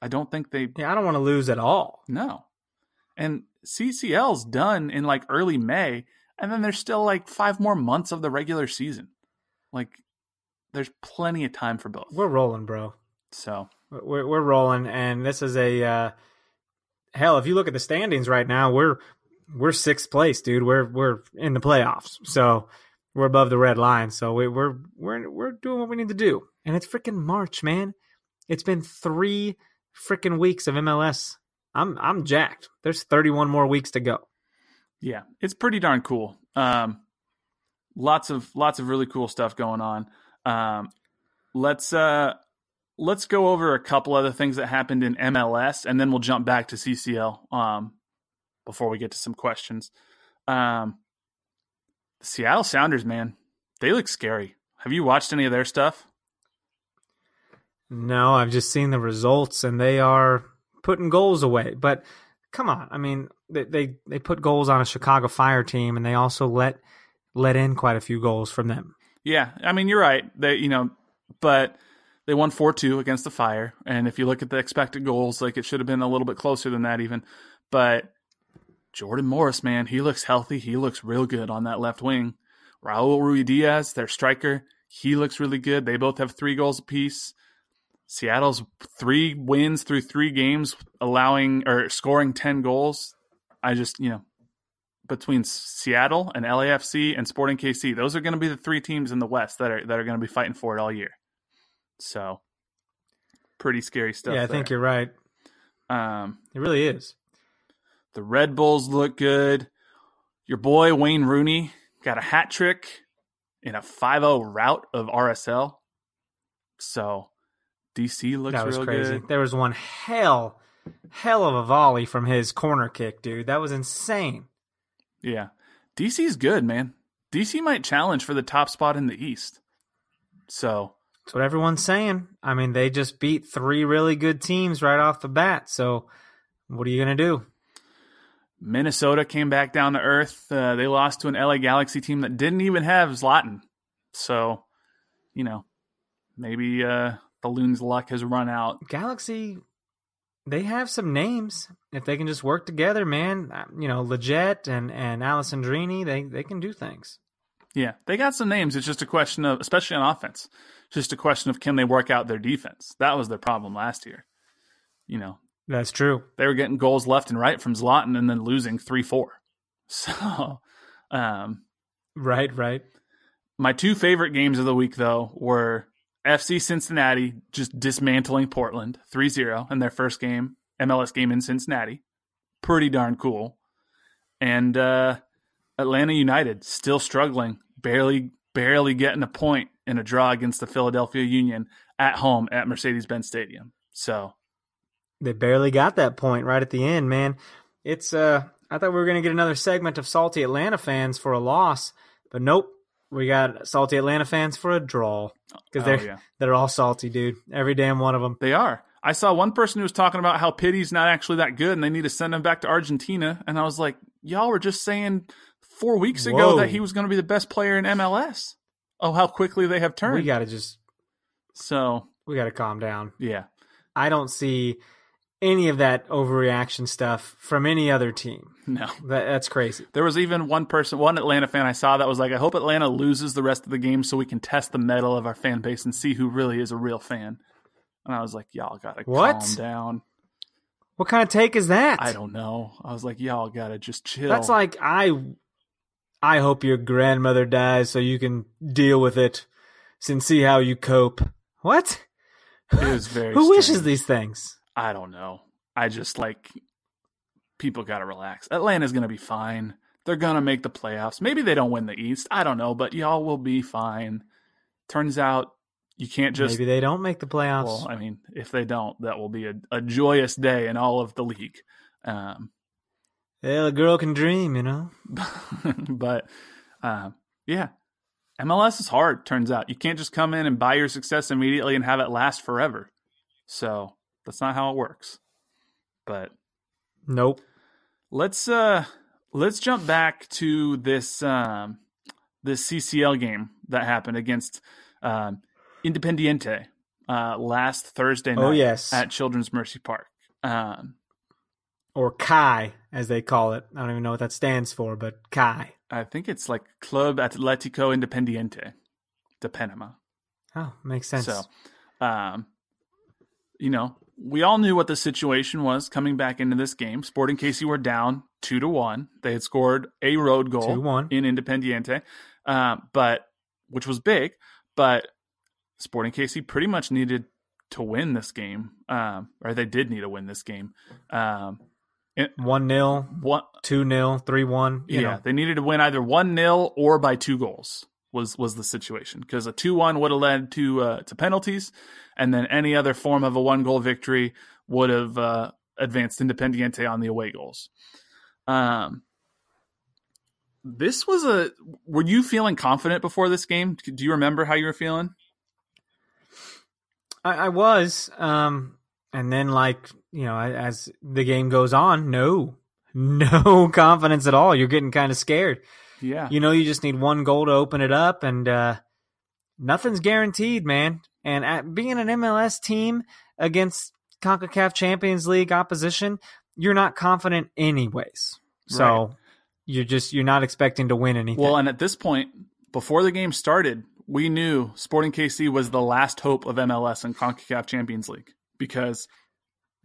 I don't think they. Yeah, I don't want to lose at all. No, and CCL's done in like early May, and then there's still like five more months of the regular season. Like, there's plenty of time for both. We're rolling, bro. So we're we're rolling, and this is a uh, hell. If you look at the standings right now, we're we're sixth place, dude. We're we're in the playoffs. So we're above the red line, so we, we're we're we're doing what we need to do. And it's freaking March, man. It's been three freaking weeks of MLS. I'm I'm jacked. There's 31 more weeks to go. Yeah, it's pretty darn cool. Um, lots of lots of really cool stuff going on. Um, let's uh, let's go over a couple other things that happened in MLS, and then we'll jump back to CCL. Um, before we get to some questions. Um, Seattle Sounders, man, they look scary. Have you watched any of their stuff? No, I've just seen the results, and they are putting goals away. But come on, I mean, they they, they put goals on a Chicago Fire team, and they also let let in quite a few goals from them. Yeah, I mean, you're right. They, you know, but they won four two against the Fire, and if you look at the expected goals, like it should have been a little bit closer than that, even. But Jordan Morris, man, he looks healthy. He looks real good on that left wing. Raul Ruidiaz, their striker, he looks really good. They both have three goals apiece. Seattle's three wins through three games, allowing or scoring 10 goals. I just, you know, between Seattle and LAFC and Sporting KC, those are going to be the three teams in the West that are that are going to be fighting for it all year. So, pretty scary stuff. Yeah, I there. think you're right. Um, it really is. The Red Bulls look good. Your boy Wayne Rooney got a hat trick in a 5-0 route of RSL. So DC looks that was crazy. good. There was one hell, hell of a volley from his corner kick, dude. That was insane. Yeah, DC's good, man. DC might challenge for the top spot in the East. So that's what everyone's saying. I mean, they just beat three really good teams right off the bat. So what are you gonna do? Minnesota came back down to earth. Uh, they lost to an LA Galaxy team that didn't even have Zlatan. So, you know, maybe uh, the Loon's luck has run out. Galaxy, they have some names. If they can just work together, man, uh, you know, Lletget and and Alessandrini, they they can do things. Yeah, they got some names. It's just a question of, especially on offense, just a question of can they work out their defense. That was their problem last year. You know, That's true. they were getting goals left and right from Zlatan and then losing three four. So, um, Right, right. my two favorite games of the week though were FC Cincinnati just dismantling Portland 3-0 in their first game, MLS game in Cincinnati. Pretty darn cool. And uh, Atlanta United still struggling, barely barely getting a point in a draw against the Philadelphia Union at home at Mercedes-Benz Stadium. So, They barely got that point right at the end, man. It's uh I thought we were gonna get another segment of salty Atlanta fans for a loss, but nope. We got salty Atlanta fans for a draw because Oh, they're yeah. they're all salty, dude. Every damn one of them. They are. I saw one person who was talking about how Pity's not actually that good and they need to send him back to Argentina. And I was like, y'all were just saying four weeks ago Whoa. that he was going to be the best player in MLS. Oh, how quickly they have turned. We gotta just so, we gotta calm down. yeah. I don't see any of that overreaction stuff from any other team. No. That, that's crazy. There was even one person, one Atlanta fan I saw that was like, I hope Atlanta loses the rest of the game so we can test the mettle of our fan base and see who really is a real fan. And I was like, y'all got to What? calm down. What kind of take is that? I don't know. I was like, y'all got to just chill. That's like I I hope your grandmother dies so you can deal with it and see how you cope. What? it was very Who wishes these things? I don't know. I just like people got to relax. Atlanta's going to be fine. They're going to make the playoffs. Maybe they don't win the East. I don't know, but y'all will be fine. Turns out you can't just. Maybe they don't make the playoffs. well, I mean, if they don't, that will be a, a joyous day in all of the league. Um, well, a girl can dream, you know. but um, yeah, MLS is hard. Turns out you can't just come in and buy your success immediately and have it last forever. So that's not how it works. But Nope. let's uh let's jump back to this um this CCL game that happened against um Independiente uh last Thursday night Oh, yes. at Children's Mercy Park. Um Or CAI, as they call it. I don't even know what that stands for, but CAI. I think it's like Club Atletico Independiente de Panama. Oh, makes sense. So, um, you know, we all knew what the situation was coming back into this game. Sporting KC were down two to one. They had scored a road goal 2-1. in Independiente, uh, but which was big. But Sporting KC pretty much needed to win this game, um, or they did need to win this game. Um, it, 1 0, one, 2 0, 3 1. yeah, know. they needed to win either one 0 or by two goals. Was was the situation because a two one would have led to uh, to penalties, and then any other form of a one goal victory would have uh, advanced Independiente on the away goals. Um, this was a. Were you feeling confident before this game? Do you remember how you were feeling? I, I was. Um, and then, like, you know, as the game goes on, no, no confidence at all. You're getting kind of scared. Yeah, You know, you just need one goal to open it up, and uh, nothing's guaranteed, man. And at, being an MLS team against CONCACAF Champions League opposition, you're not confident anyways. So Right. you're just you're not expecting to win anything. Well, and at this point, before the game started, we knew Sporting KC was the last hope of MLS and CONCACAF Champions League because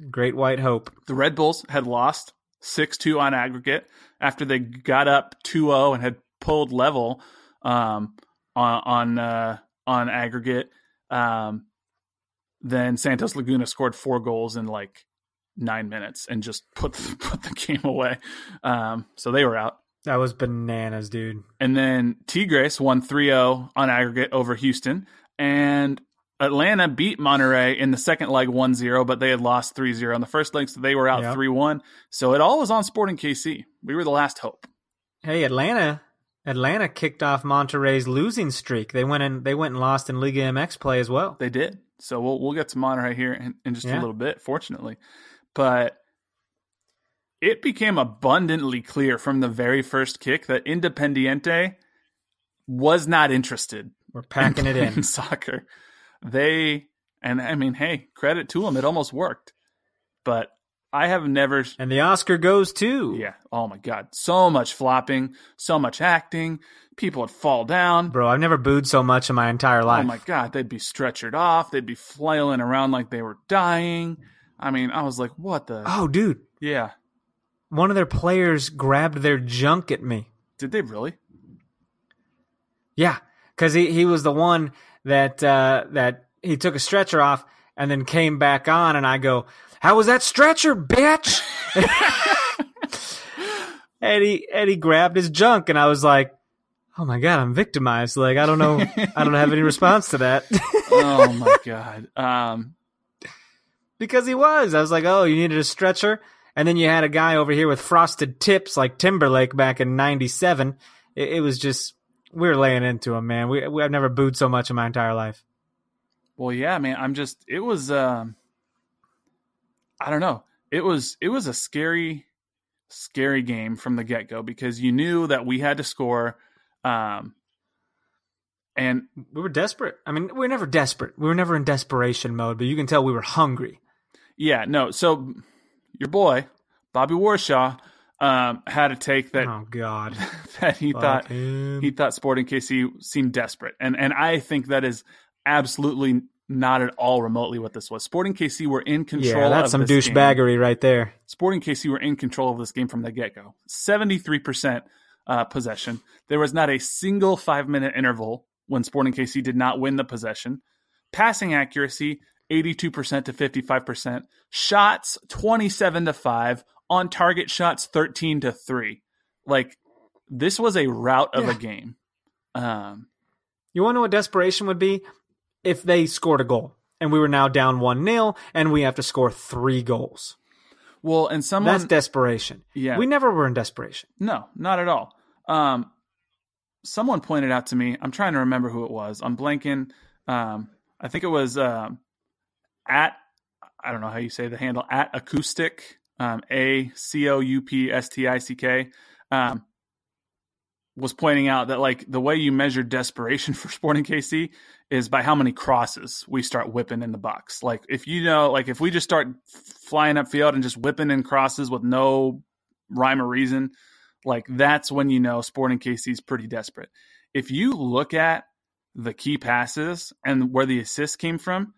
Great White Hope. the Red Bulls had lost 6 2 on aggregate after they got up 2 0 and had pulled level um, on on, uh, on aggregate. Um, then Santos Laguna scored four goals in like nine minutes and just put the, put the game away. Um, so they were out. That was bananas, dude. And then Tigres won 3 0 on aggregate over Houston. And Atlanta beat Monterrey in the second leg 1 0, but they had lost 3 0 in the first leg, so they were out Yep. 3 1. So it all was on Sporting KC. We were the last hope. Hey, Atlanta. Atlanta kicked off Monterrey's losing streak. They went and they went and lost in Liga MX play as well. They did. So we'll we'll get to Monterrey here in, in just a little bit, fortunately. But it became abundantly clear from the very first kick that Independiente was not interested We're packing it in. soccer. They and I mean, hey, credit to them. It almost worked. but I have never. And the Oscar goes to Yeah. Oh my God. So much flopping, so much acting. People would fall down. bro. I've never booed so much in my entire life. Oh my God. They'd be stretchered off. They'd be flailing around like they were dying. I mean, I was like, what the? oh, dude, Yeah. one of their players grabbed their junk at me. Did they really? Yeah, because he, he was the one that uh, that he took a stretcher off and then came back on, and I go, "How was that stretcher, bitch?" and he and he grabbed his junk, and I was like, "Oh my god, I'm victimized." Like I don't know, I don't have any response to that oh my God. Um, because he was. I was like, "Oh, you needed a stretcher." And then you had a guy over here with frosted tips like Timberlake back in '97. It, it was just we were laying into him, man. We, we I've never booed so much in my entire life. Well, yeah, man. I'm just. It was. Um, I don't know. It was. It was a scary, scary game from the get go because you knew that we had to score. Um, and we were desperate. I mean, we were never desperate. We were never in desperation mode, but you can tell we were hungry. yeah, no. So your boy Bobby Warshaw um, had a take that Oh God, that he Fuck thought him. he thought Sporting KC seemed desperate, and and I think that is absolutely not at all remotely what this was. Sporting KC were in control. yeah, that's of some this game. douchebaggery right there. Sporting KC were in control of this game from the get go. 73% uh, possession. There was not a single five minute interval when Sporting KC did not win the possession. Passing accuracy, 82% to 55%. Shots, 27 to 5. On target shots, 13 to 3. Like, this was a rout of Yeah. a game. Um, You want to know what desperation would be if they scored a goal and we were now down one 0 and we have to score three goals. well, and someone. That's desperation. Yeah. we never were in desperation. No, not at all. Um, someone pointed out to me. I'm trying to remember who it was. I'm blanking. Um, I think it was um, at. I don't know how you say the handle at acoustic. Um, A C O U P S T I C K. Um, was pointing out that like the way you measure desperation for Sporting KC is by how many crosses we start whipping in the box. Like if you know, like if we just start flying upfield and just whipping in crosses with no rhyme or reason, like that's when you know Sporting KC is pretty desperate. If you look at the key passes and where the assist came from,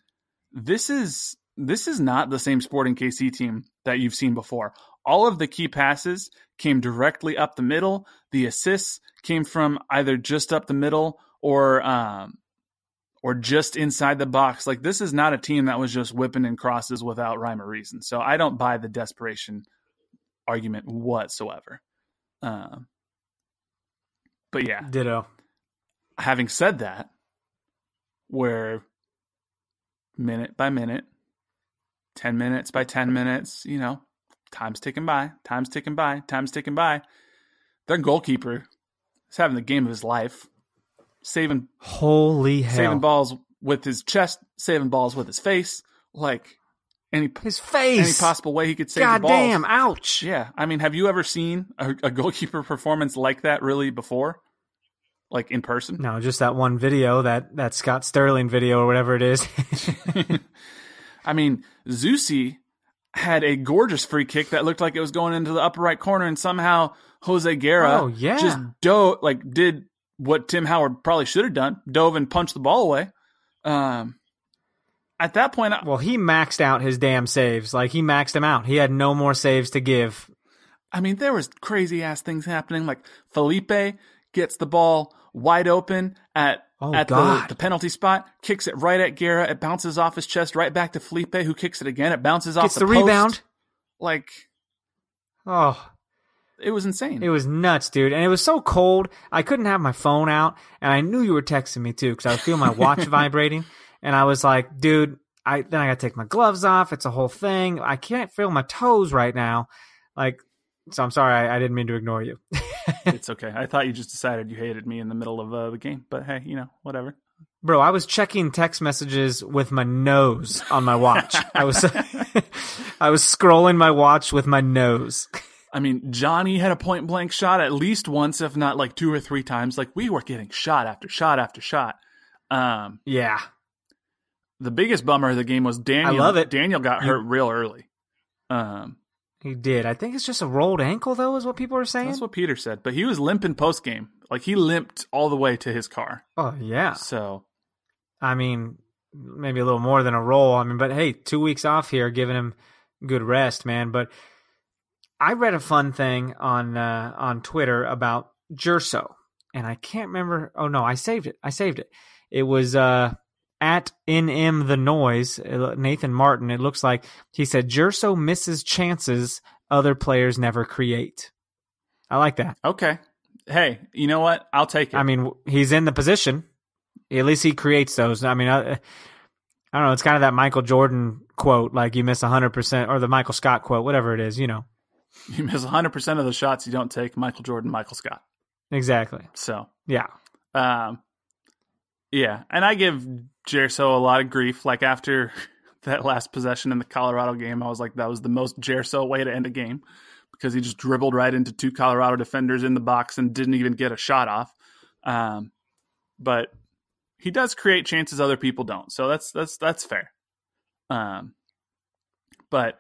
this is this is not the same Sporting KC team that you've seen before. All of the key passes came directly up the middle. The assists came from either just up the middle or um, or just inside the box. Like this is not a team that was just whipping in crosses without rhyme or reason. So I don't buy the desperation argument whatsoever. Um, but yeah, Ditto. having said that, where minute by minute, 10 minutes by 10 minutes, you know, time's ticking by, time's ticking by, time's ticking by. Their goalkeeper is having the game of his life, saving Holy hell! saving balls with his chest, saving balls with his face, like any His face, any possible way he could save God the balls. damn! Ouch! Yeah, I mean, have you ever seen a, a goalkeeper performance like that really before, like in person? No, just that one video, that that Scott Sterling video or whatever it is. I mean, Zusi had a gorgeous free kick that looked like it was going into the upper right corner, and somehow Jose Guerra Oh, yeah. just dove, like did what Tim Howard probably should have done, dove and punched the ball away. Um, at that point, I, well, he maxed out his damn saves. Like he maxed them out. He had no more saves to give. I mean, there was crazy ass things happening. Like Felipe gets the ball wide open at Oh, at the, the penalty spot, kicks it right at Guerra. It bounces off his chest right back to Felipe, who kicks it again. It bounces off Gets the, the post. rebound. Like Oh, it was insane. It was nuts, dude. And it was so cold. I couldn't have my phone out. And I knew you were texting me too because I was feeling my watch vibrating. And I was like, dude, I then I got to take my gloves off. It's a whole thing. I can't feel my toes right now. Like, so I'm sorry. I, I didn't mean to ignore you. it's okay. I thought you just decided you hated me in the middle of uh, the game, but hey, you know, whatever. Bro, I was checking text messages with my nose on my watch. I was I was scrolling my watch with my nose. I mean, Johnny had a point blank shot at least once, if not like two or three times. Like we were getting shot after shot after shot. Um, Yeah. the biggest bummer of the game was Daniel. I love it. Daniel got You- hurt real early. Um, He did. I think it's just a rolled ankle, though, is what people are saying. that's what Peter said. But he was limping post game. Like he limped all the way to his car. oh yeah. So I mean, maybe a little more than a roll. I mean, but hey, two weeks off here, giving him good rest, man. But I read a fun thing on uh, on Twitter about Gerso, and I can't remember. Oh no, I saved it. I saved it. It was uh, at NM the noise. uh, Nathan Martin. It looks like he said Gerso misses chances other players never create. I like that. okay. Hey, you know what? I'll take it. I mean, he's in the position. At least he creates those. I mean, I, I don't know. It's kind of that Michael Jordan quote, like you miss 100%, or the Michael Scott quote, whatever it is, you know. you miss 100% of the shots you don't take. Michael Jordan, Michael Scott. Exactly. So Yeah. Um, yeah, and I give Gerso a lot of grief. Like after that last possession in the Colorado game, I was like, that was the most Gerso way to end a game because he just dribbled right into two Colorado defenders in the box and didn't even get a shot off. Um, but he does create chances other people don't, so that's that's that's fair. Um, but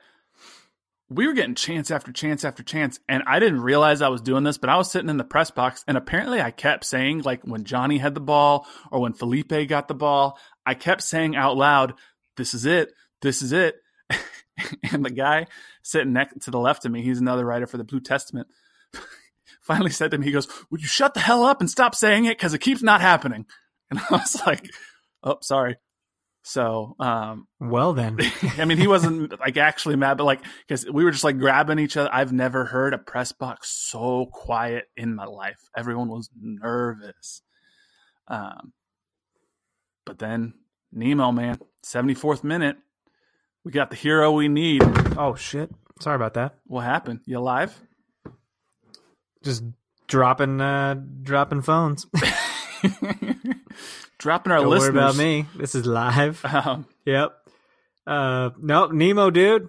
we were getting chance after chance after chance, and I didn't realize I was doing this, but I was sitting in the press box, and apparently I kept saying, like when Johnny had the ball or when Felipe got the ball, I kept saying out loud, "This is it, this is it." and the guy sitting next to the left of me, he's another writer for the Blue Testament. Finally said to me, he goes, "Would you shut the hell up and stop saying it because it keeps not happening?" And I was like, "Oh, sorry." So, um, Well, then. I mean, he wasn't like actually mad, but like because we were just like grabbing each other. I've never heard a press box so quiet in my life. Everyone was nervous. Um, but then Nemo, man, seventy fourth minute, we got the hero we need. oh, shit. Sorry about that. What happened? You alive? Just dropping uh dropping phones. Dropping our Don't listeners. worry about me. This is live. Um, Yep. Uh, no, Nemo, dude.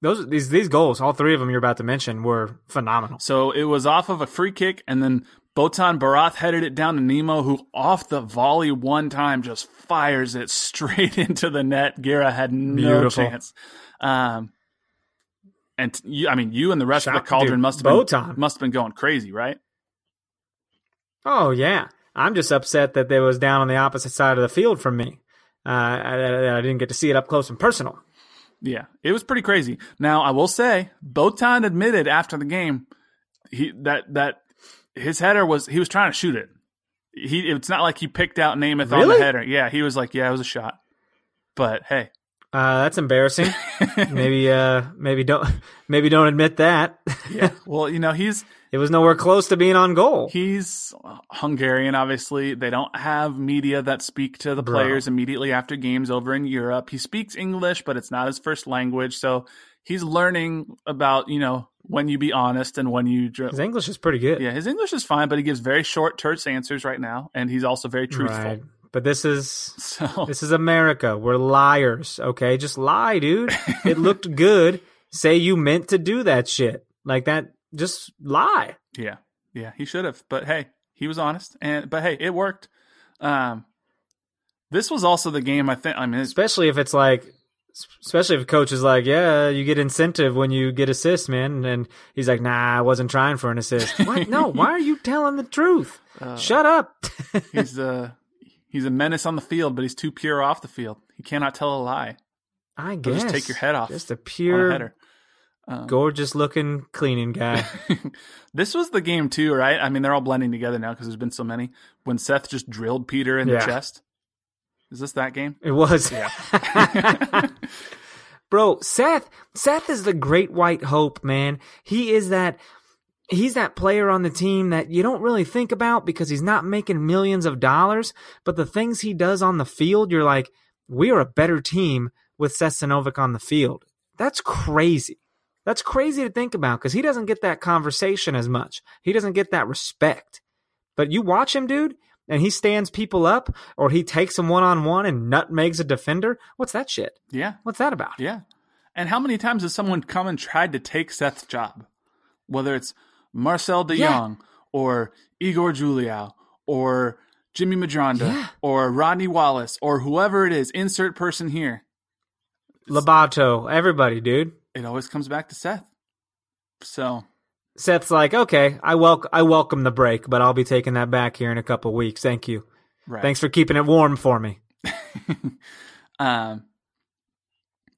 Those these these goals, all three of them you're about to mention, were phenomenal. So it was off of a free kick, and then Botond Barath headed it down to Nemo, who off the volley one time just fires it straight into the net. Guerra had no Beautiful. chance. Um, and you, I mean, you and the rest of the cauldron dude, must have been must have been going crazy, right? Oh yeah, I'm just upset that they was down on the opposite side of the field from me. Uh, I, I didn't get to see it up close and personal. Yeah, it was pretty crazy. Now, I will say, Botond admitted after the game he that that his header was he was trying to shoot it. He it's not like he picked out Nemeth on the header. Yeah, he was like, yeah, it was a shot. But hey, Uh, that's embarrassing. maybe uh, maybe don't maybe don't admit that. yeah. Well, you know, he's it was nowhere close to being on goal. he's Hungarian. Obviously, they don't have media that speak to the Bro. players immediately after games over in Europe. He speaks English, but it's not his first language, so he's learning about you know when you be honest and when you. Dr- His English is pretty good. yeah, his English is fine, but he gives very short, terse answers right now, and he's also very truthful. Right. But this is So This is America. We're liars. Okay, just lie, dude. It looked good. Say you meant to do that shit like that. Just lie. yeah, yeah, he should have, but hey, he was honest, and but hey, it worked. Um, this was also the game I think. I mean, Especially if it's like, especially if coach is like, yeah, you get incentive when you get assists, man. And he's like, nah, I wasn't trying for an assist. what? No. Why are you telling the truth? Shut up. he's uh he's a menace on the field, but he's too pure off the field. He cannot tell a lie. I He'll guess. just take your head off Just a a pure, header. Um, gorgeous looking cleaning guy. this was the game too, right? I mean, they're all blending together now because there's been so many. When Seth just drilled Peter in Yeah. the chest. Is this that game? It was. Yeah. Bro, Seth, Seth is the great white hope, man. He is that he's that player on the team that you don't really think about because he's not making millions of dollars, but the things he does on the field, you're like, we are a better team with Seth Sinovic on the field. That's crazy. That's crazy to think about because he doesn't get that conversation as much. He doesn't get that respect. But you watch him, dude, and he stands people up or he takes them one on one and nutmegs a defender. What's that shit? yeah. What's that about? Yeah. And how many times has someone come and tried to take Seth's job? Whether it's Marcel de Yeah. Jong or Igor Juliao or Jimmy Medranda Yeah. or Rodney Wallace or whoever it is, insert person here. Labato, everybody, dude. it always comes back to Seth. So Seth's like, okay, I welcome I welcome the break, but I'll be taking that back here in a couple weeks. Thank you. right. Thanks for keeping it warm for me. um.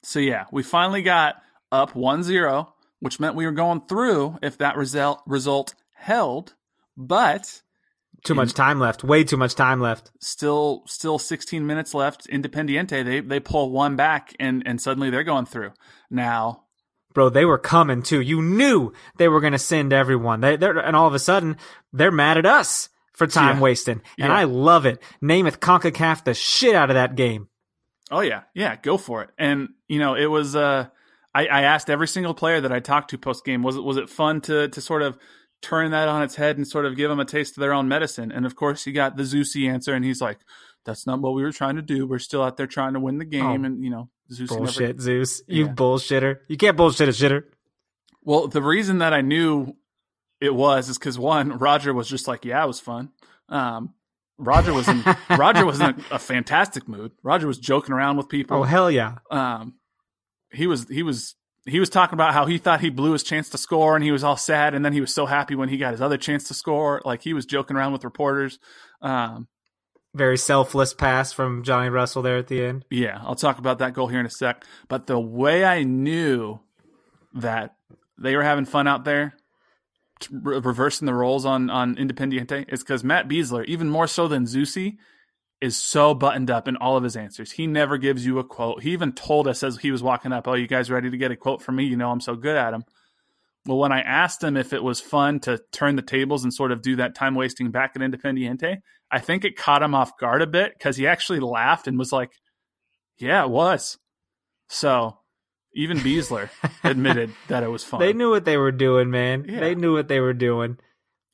So yeah, we finally got up 1-0, which meant we were going through if that result result held, but Too much time left. Way too much time left. still still 16 minutes left. Independiente they they pull one back and and suddenly they're going through. Now Bro, they were coming too. You knew they were going to send everyone. They, they're, and all of a sudden, they're mad at us for time Yeah. wasting. And Yeah. I love it. Nemeth CONCACAF the shit out of that game. Oh yeah, yeah, go for it. And you know, it was. Uh, I, I asked every single player that I talked to post game, was it was it fun to to sort of turn that on its head and sort of give them a taste of their own medicine? And of course, he got the Zusi answer, and he's like, "That's not what we were trying to do. We're still out there trying to win the game." Oh, and you know, never. Bullshit, Zeus. You Yeah. bullshitter. You can't bullshit a shitter. Well, the reason that I knew it was is because one, Roger was just like, "Yeah, it was fun." Um, Roger was in Roger was in a, a fantastic mood. Roger was joking around with people. Oh, hell yeah. um, he was he was he was talking about how he thought he blew his chance to score and he was all sad and then he was so happy when he got his other chance to score. Like he was joking around with reporters. Um, Very selfless pass from Johnny Russell there at the end. yeah i'll talk about that goal here in a sec. But the way i knew that they were having fun out there re- reversing the roles on on independiente is because Matt Besler even more so than Zusi, is so buttoned up in all of his answers. He never gives you a quote. He even told us as he was walking up, "Oh, you guys ready to get a quote from me? You know I'm so good at them." Well, when I asked him if it was fun to turn the tables and sort of do that time wasting back at Independiente, I think it caught him off guard a bit because he actually laughed and was like, "Yeah, it was." So even Besler admitted that it was fun. They knew what they were doing, man. Yeah. They knew what they were doing.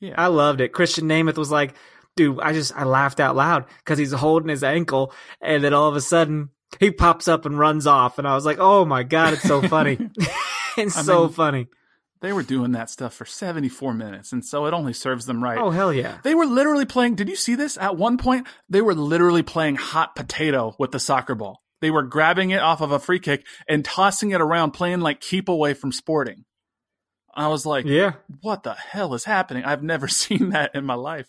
yeah. I loved it. Christian Nemeth was like, dude, I just, I laughed out loud because he's holding his ankle and then all of a sudden he pops up and runs off. And I was like, oh my God, it's so funny. it's I so mean, funny. they were doing that stuff for 74 minutes, and so it only serves them right. Oh, hell yeah. They were literally playing. Did you see this? At one point, they were literally playing hot potato with the soccer ball. They were grabbing it off of a free kick and tossing it around, playing like keep away from sporting. I was like, Yeah. what the hell is happening? I've never seen that in my life.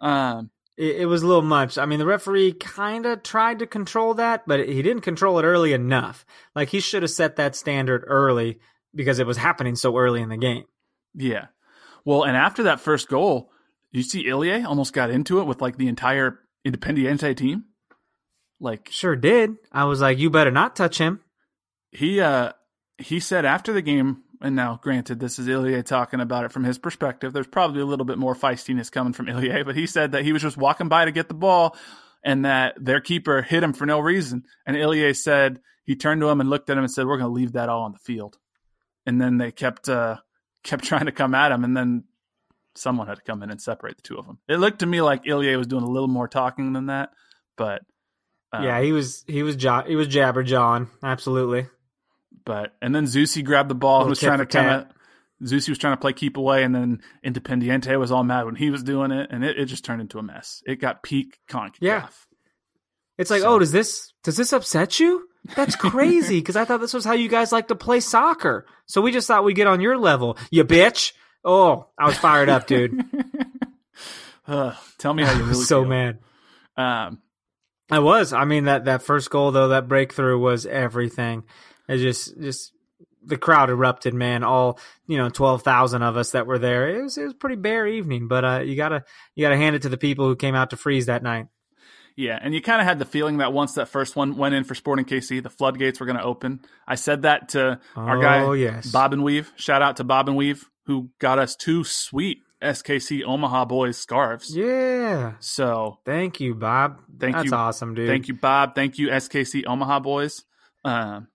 Um, It, it was a little much. I mean, the referee kind of tried to control that, but he didn't control it early enough. Like, he should have set that standard early because it was happening so early in the game. yeah. Well, and after that first goal, you see Ilie almost got into it with like the entire Independiente team. Like Sure did. I was like, you better not touch him. he uh he said after the game and now granted this is Ilie talking about it from his perspective there's probably a little bit more feistiness coming from Ilie but he said that he was just walking by to get the ball and that their keeper hit him for no reason and Ilie said he turned to him and looked at him and said we're going to leave that all on the field and then they kept uh kept trying to come at him and then someone had to come in and separate the two of them it looked to me like Ilie was doing a little more talking than that but uh, yeah, he was, he was, jo- he was jabber John. Absolutely. But and then Zusi grabbed the ball and was trying to kind of Zusi was trying to play keep away, and then Independiente was all mad when he was doing it, and it, it just turned into a mess. It got peak Concacaf. Yeah. It's like, So- oh, does this does this upset you? That's crazy because I thought this was how you guys like to play soccer. So we just thought we'd get on your level, you bitch. Oh, I was fired up, dude. Ugh, tell me how you really so feel. mad. Um, I was. I mean that that first goal though, that breakthrough was everything. It just just the crowd erupted, man. All you know, twelve thousand of us that were there. It was it was a pretty bare evening, but uh, you gotta you gotta hand it to the people who came out to freeze that night. yeah, and you kind of had the feeling that once that first one went in for Sporting KC, the floodgates were going to open. I said that to our guy Oh, yes. Bob and Weave. Shout out to Bob and Weave who got us two sweet SKC Omaha boys scarves. Yeah. So Thank you, Bob. Thank That's you. awesome, dude. Thank you, Bob. Thank you, SKC Omaha boys. Um,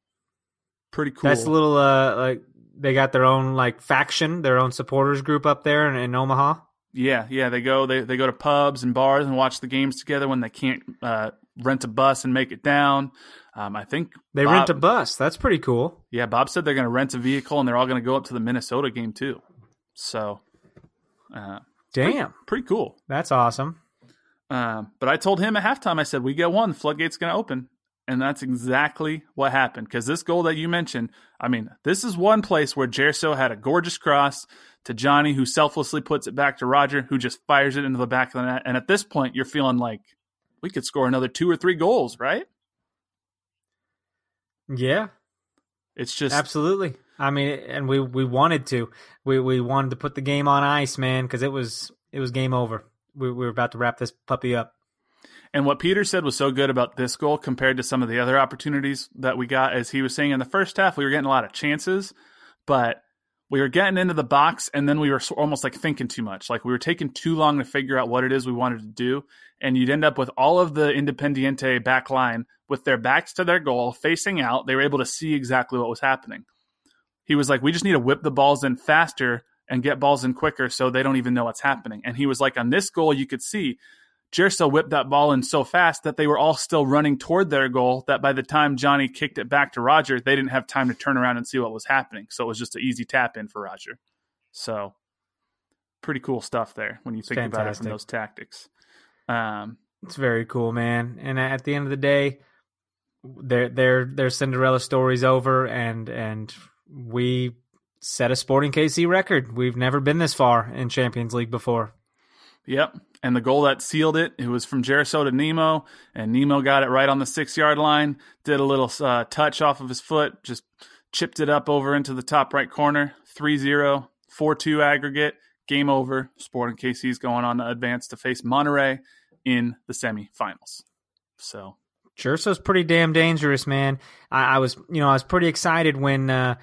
pretty cool. That's a little uh like they got their own like faction, their own supporters group up there in, in Omaha. yeah, yeah. They go they they go to pubs and bars and watch the games together when they can't uh, rent a bus and make it down. Um, I think They Bob- rent a bus. That's pretty cool. Yeah, Bob said they're going to rent a vehicle and they're all going to go up to the Minnesota game too. So, uh, Damn. pretty cool. That's awesome. Um, but I told him at halftime, I said, "We get one, floodgates going to open." And that's exactly what happened. Because this goal that you mentioned, I mean, this is one place where Gerso had a gorgeous cross to Johnny, who selflessly puts it back to Roger, who just fires it into the back of the net. And at this point, you're feeling like we could score another two or three goals, right? Yeah. It's just absolutely. I mean, and we we wanted to. We we wanted to put the game on ice, man, because it was it was game over. We, we were about to wrap this puppy up. And what Peter said was so good about this goal compared to some of the other opportunities that we got, as he was saying in the first half, we were getting a lot of chances, but we were getting into the box and then we were almost like thinking too much. Like we were taking too long to figure out what it is we wanted to do. And you'd end up with all of the Independiente back line with their backs to their goal, facing out. They were able to see exactly what was happening. He was like, we just need to whip the balls in faster and get balls in quicker so they don't even know what's happening. And he was like, on this goal, you could see Gerso whipped that ball in so fast that they were all still running toward their goal. That by the time Johnny kicked it back to Roger, they didn't have time to turn around and see what was happening. So it was just an easy tap in for Roger. So pretty cool stuff there when you think Fantastic. about it from those tactics. Um, it's very cool, man. And at the end of the day, their their their Cinderella story's over, and and we set a Sporting KC record. We've never been this far in Champions League before. Yep. And the goal that sealed it, it was from Gerso to Nemo, and Nemo got it right on the six yard line, did a little uh, touch off of his foot, just chipped it up over into the top right corner. 3 0, 4 2 aggregate, game over. Sporting KC's going on to advance to face Monterrey in the semifinals. So. Gerso's pretty damn dangerous, man. I, I was, you know, I was pretty excited when uh,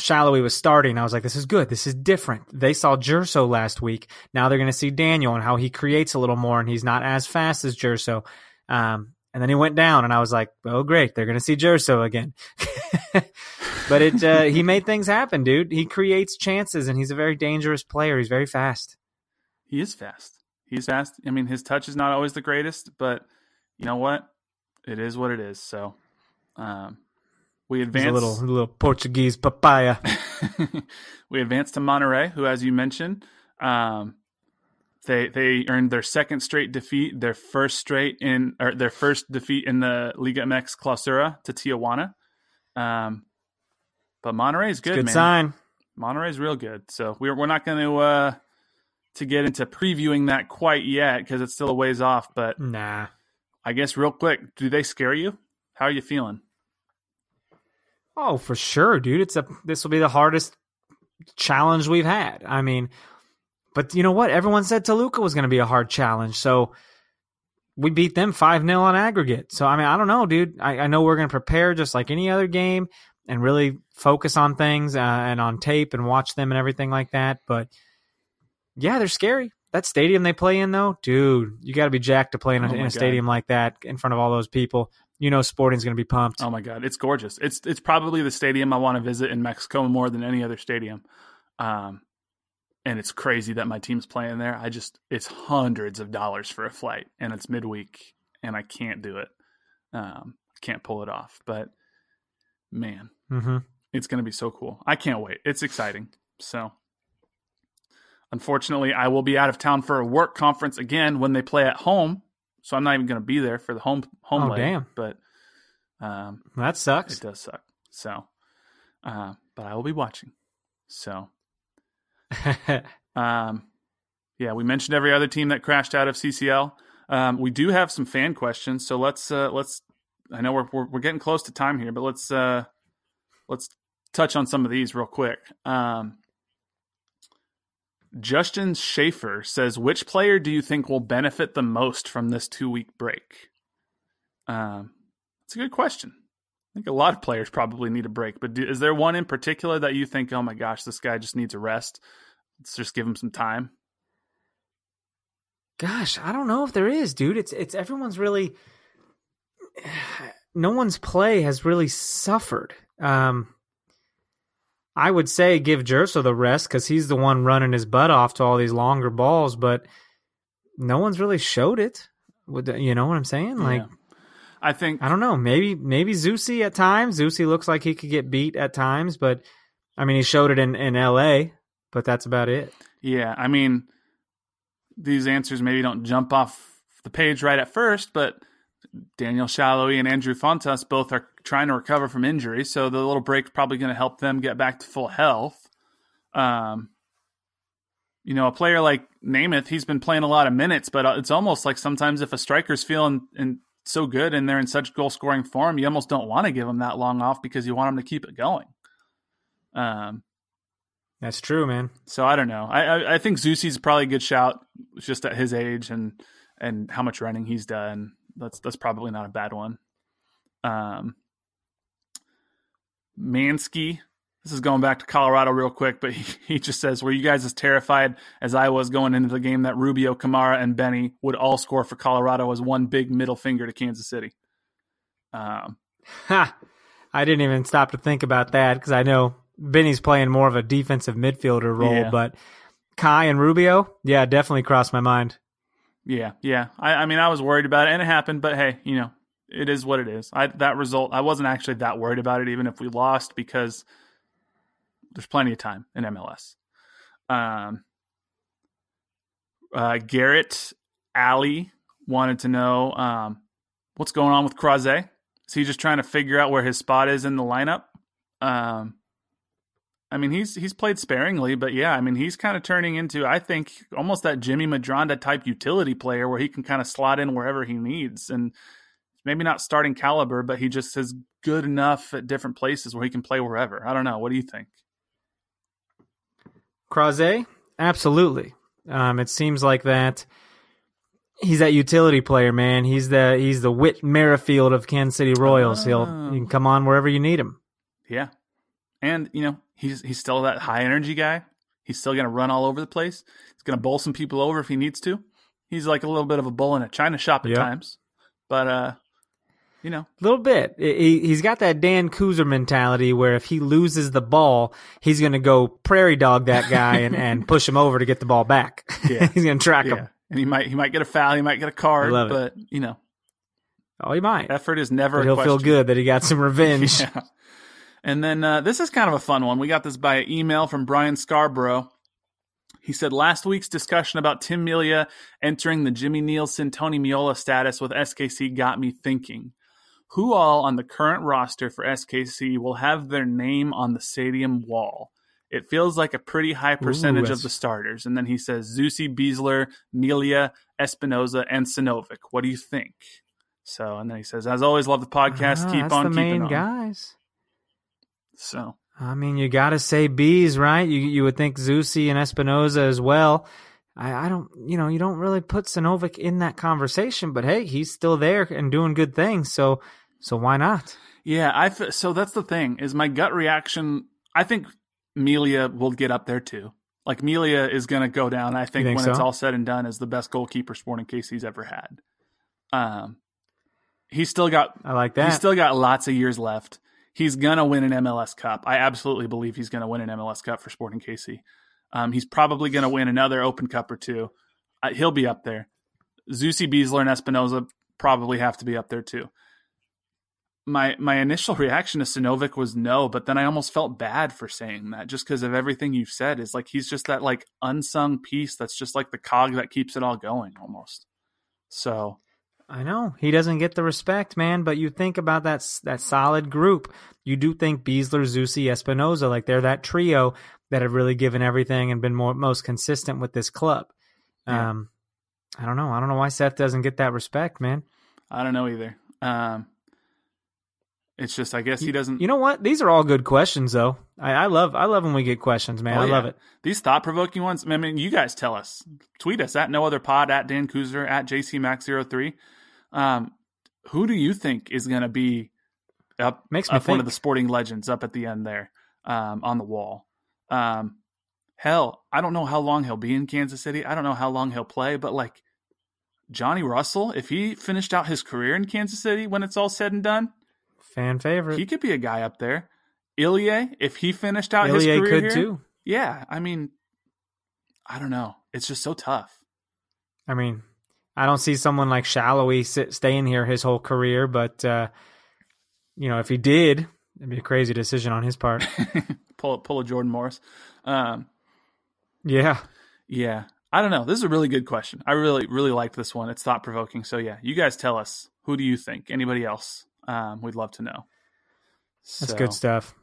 Sallói was starting. I was like, this is good. This is different. They saw Gerso last week. Now they're going to see Daniel and how he creates a little more, and he's not as fast as Gerso. Um, and then he went down, and I was like, oh, great. They're going to see Gerso again. but it uh, he made things happen, dude. He creates chances, and he's a very dangerous player. He's very fast. He is fast. He's fast. I mean, his touch is not always the greatest, but you know what? It is what it is. So, um, we advance a little little Portuguese papaya. we advance to Monterrey, who, as you mentioned, um, they they earned their second straight defeat, their first straight in or their first defeat in the Liga MX Clausura to Tijuana. Um, but Monterrey is good, good man. sign. Monterrey is real good. So we're we're not going to uh to get into previewing that quite yet because it's still a ways off. But nah, I guess real quick, do they scare you? How are you feeling? Oh, for sure, dude. It's a this will be the hardest challenge we've had. I mean, but you know what? Everyone said Toluca was going to be a hard challenge, so we beat them five 0 on aggregate. So I mean, I don't know, dude. I, I know we're going to prepare just like any other game and really focus on things uh, and on tape and watch them and everything like that. But yeah, they're scary. That stadium they play in, though, dude, you got to be jacked to play in a, oh in a stadium like that in front of all those people you know Sporting's going to be pumped. Oh my god, it's gorgeous. It's it's probably the stadium I want to visit in Mexico more than any other stadium. Um, and it's crazy that my team's playing there. I just it's hundreds of dollars for a flight, and it's midweek, and I can't do it. Um, can't pull it off. But man, mm-hmm. it's going to be so cool. I can't wait. It's exciting. So. Unfortunately, I will be out of town for a work conference again when they play at home so I'm not even going to be there for the home home oh, leg. Damn. But um, that sucks. It does suck. So, uh, but I will be watching. So, um, yeah, we mentioned every other team that crashed out of CCL. Um, we do have some fan questions, so let's uh, let's. I know we're, we're, we're getting close to time here, but let's uh, let's touch on some of these real quick. Um, Justin Schaefer says, "Which player do you think will benefit the most from this two week break?" Um, that's a good question. I think a lot of players probably need a break, but do, is there one in particular that you think, "Oh my gosh, this guy just needs a rest"? Let's just give him some time. Gosh, I don't know if there is, dude. It's it's everyone's really no one's play has really suffered. Um, I would say give Gerso the rest because he's the one running his butt off to all these longer balls, but no one's really showed it. You know what I'm saying? Like, yeah. I think I don't know. Maybe maybe Zusi at times. Zusi looks like he could get beat at times, but I mean he showed it in in L.A. But that's about it. Yeah, I mean these answers maybe don't jump off the page right at first, but Daniel Salloi and Andrew Fontas both are trying to recover from injury, so the little break's probably going to help them get back to full health. Um, you know, a player like Nemeth, he's been playing a lot of minutes, but uh, it's almost like sometimes if a striker's feeling and so good and they're in such goal scoring form, you almost don't want to give them that long off because you want them to keep it going. Um, that's true, man. So I don't know. I I, I think Zusi's probably a good shout, just at his age and and how much running he's done. That's that's probably not a bad one. Um, Mansky this is going back to Colorado real quick, but he, he just says, Were you guys as terrified as I was going into the game that Rubio, Kamara, and Benny would all score for Colorado as one big middle finger to Kansas City? Um, ha! I didn't even stop to think about that because I know Benny's playing more of a defensive midfielder role, yeah. but Kei and Rubio, yeah, definitely crossed my mind. Yeah, yeah. I, I mean, I was worried about it, and it happened, but hey, you know, it is what it is. I, that result, I wasn't actually that worried about it, even if we lost, because – there's plenty of time in MLS. Um, uh, Garrett Alley wanted to know um, what's going on with Croizet. Is he just trying to figure out where his spot is in the lineup? Um, I mean, he's he's played sparingly, but yeah, I mean, he's kind of turning into, I think, almost that Jimmy Medranda type utility player where he can kind of slot in wherever he needs, and maybe not starting caliber, but he just is good enough at different places where he can play wherever. I don't know. What do you think? Croizet, absolutely. Um, it seems like that he's that utility player, man. He's the he's the Whit Merrifield of Kansas City Royals. He'll oh. he can come on wherever you need him. Yeah, and you know he's he's still that high energy guy. He's still going to run all over the place. He's going to bowl some people over if he needs to. He's like a little bit of a bull in a china shop at yep. times, but uh, you know, a little bit. He, he's got that Dan Kuzer mentality where if he loses the ball, he's going to go prairie dog that guy and, and push him over to get the ball back. Yeah. he's going to track yeah. him. And he might he might get a foul, he might get a card, but you know, oh, he might. Effort is never. he'll feel good that he got some revenge. yeah. And then uh, this is kind of a fun one. We got this by email from Brian Scarborough. He said last week's discussion about Tim Melia entering the Jimmy Nielsen Tony Meola status with SKC got me thinking who all on the current roster for SKC will have their name on the stadium wall? It feels like a pretty high percentage Ooh, of the starters. And then he says Zusi, Besler, Melia, Espinoza, and Sinovic. What do you think? So, and then he says, as always, love the podcast. Ah, Keep on the keeping main on. guys. So, I mean, you got to say bees, right? You you would think Zusi and Espinoza as well. I, I don't, you know, you don't really put Sinovic in that conversation, but hey, he's still there and doing good things. So, so why not? Yeah, I so that's the thing is my gut reaction. I think Melia will get up there too. Like Melia is going to go down. I think, think when so? it's all said and done, as the best goalkeeper Sporting KC's ever had. Um, he's still got. I like that. He's still got lots of years left. He's gonna win an MLS Cup. I absolutely believe he's gonna win an MLS Cup for Sporting KC. Um, he's probably going to win another Open Cup or two. Uh, he'll be up there. Zusi, Besler, and Espinoza probably have to be up there too. My my initial reaction to Sinovic was no, but then I almost felt bad for saying that just because of everything you've said. Is like he's just that like unsung piece that's just like the cog that keeps it all going almost. So I know he doesn't get the respect, man. But you think about that that solid group. You do think Besler, Zusi, Espinoza, like they're that trio that have really given everything and been more most consistent with this club. Yeah. Um, I don't know. I don't know why Seth doesn't get that respect, man. I don't know either. Um, it's just I guess he doesn't. You know what? These are all good questions, though. I, I love I love when we get questions, man. Oh, I yeah. love it. These thought provoking ones. I mean, you guys tell us. Tweet us at no other pod at Dan Kuzer at JCMax03. Um, who do you think is going to be up? Makes me up one of the sporting legends up at the end there um, on the wall. Um, hell, I don't know how long he'll be in Kansas City. I don't know how long he'll play, but like Johnny Russell, if he finished out his career in Kansas City when it's all said and done, fan favorite, he could be a guy up there. Ilie, if he finished out his career could here, too. Yeah, I mean, I don't know. It's just so tough. I mean, I don't see someone like Salloi sit, staying here his whole career, but uh, you know, if he did, it'd be a crazy decision on his part. pull pull a Jordan Morris. Um, yeah, yeah. I don't know. This is a really good question. I really, really liked this one. It's thought provoking. So yeah, you guys tell us. Who do you think? Anybody else? Um, we'd love to know. That's So- good stuff.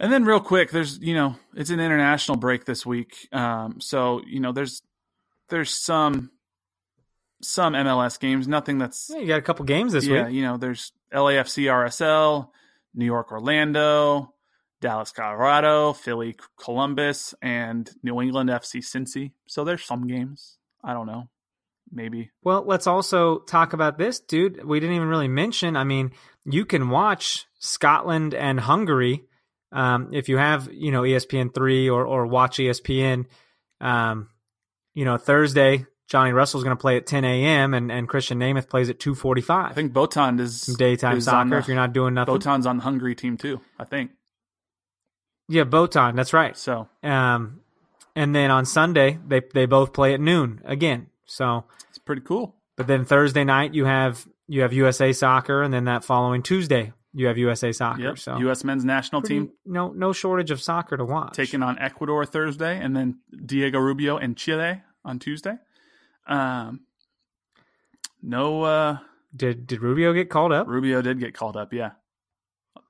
And then real quick, there's you know it's an international break this week, um, so you know there's there's some some MLS games, nothing that's Yeah, you got a couple games this week. yeah week. you know there's LAFC RSL, New York Orlando, Dallas Colorado, Philly Columbus, and New England FC Cincy. So there's some games. I don't know, maybe Well, let's also talk about this, dude. We didn't even really mention. I mean, you can watch Scotland and Hungary um, if you have, you know, ESPN three or or watch ESPN. Um, you know, Thursday, Johnny Russell's going to play at 10 a.m. and and Christian Nemeth plays at 2:45. I think Botond is some daytime is soccer the- if you're not doing nothing. Botond's on the Hungary team too. I think Yeah, Botond. That's right. so. Um, and then on Sunday they they both play at noon again. So, It's pretty cool. but then Thursday night you have you have USA Soccer, and then that following Tuesday you have USA Soccer. Yep. So U.S. men's national pretty- team no no shortage of soccer to watch. taking on Ecuador Thursday, and then Diego Rubio and Chile on Tuesday. Um, no, uh, Did did Rubio get called up? Rubio did get called up, yeah,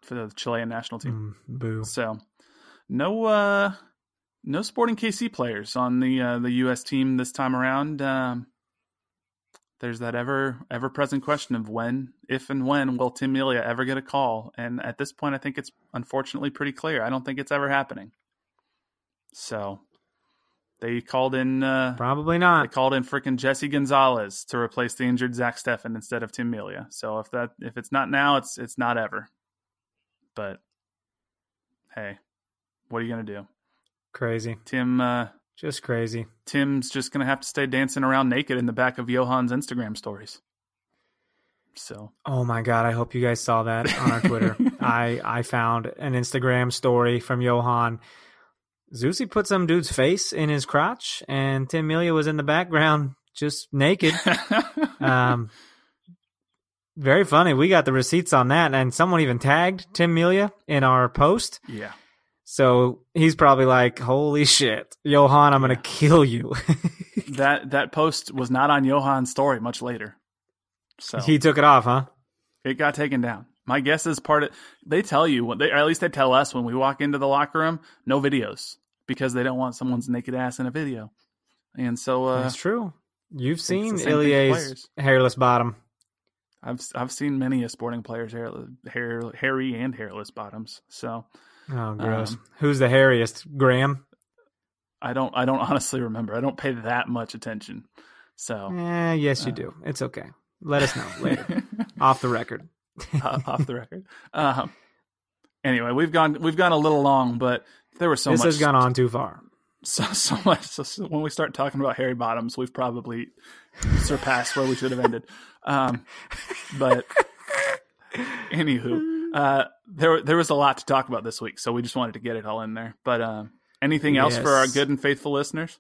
for the Chilean national team. Mm, boo. So, no, uh, no Sporting KC players on the uh, the U.S. team this time around. Um, there's that ever ever present question of when, if, and when will Tim Melia ever get a call? And at this point, I think it's unfortunately pretty clear. I don't think it's ever happening. So, they called in. Uh, Probably not. they called in freaking Jesse Gonzalez to replace the injured Zach Steffen instead of Tim Melia. So if that if it's not now, it's it's not ever. But hey, what are you gonna do? Crazy. Tim uh, Just crazy. Tim's just gonna have to stay dancing around naked in the back of Johan's Instagram stories. So Oh my god! I hope you guys saw that on our Twitter. I I found an Instagram story from Johan. Zusi put some dude's face in his crotch, and Tim Melia was in the background, just naked. Um, very funny. We got the receipts on that, and someone even tagged Tim Melia in our post. yeah, So he's probably like, "Holy shit, Johan, I'm gonna kill you." that that post was not on Johan's story much later. So he took it off, huh? It got taken down. My guess is part of they tell you when they or at least they tell us when we walk into the locker room, no videos because they don't want someone's naked ass in a video. And so uh, That's true. You've seen the same thing for Ilie's players. hairless bottom. I've I've seen many a sporting players hair, hair hairy and hairless bottoms. So Oh, gross. Um, Who's the hairiest? Graham? I don't I don't honestly remember. I don't pay that much attention. So Eh, yes, you uh, do. It's okay. Let us know later. Off the record. off off the record. Um, anyway, we've gone we've gone a little long, but there was so this much This has gone on too far. so so much. So, so when we start talking about hairy bottoms, we've probably surpassed where we should have ended. Um, but anywho, uh, there there was a lot to talk about this week, so we just wanted to get it all in there. But um, anything else for our good and faithful listeners?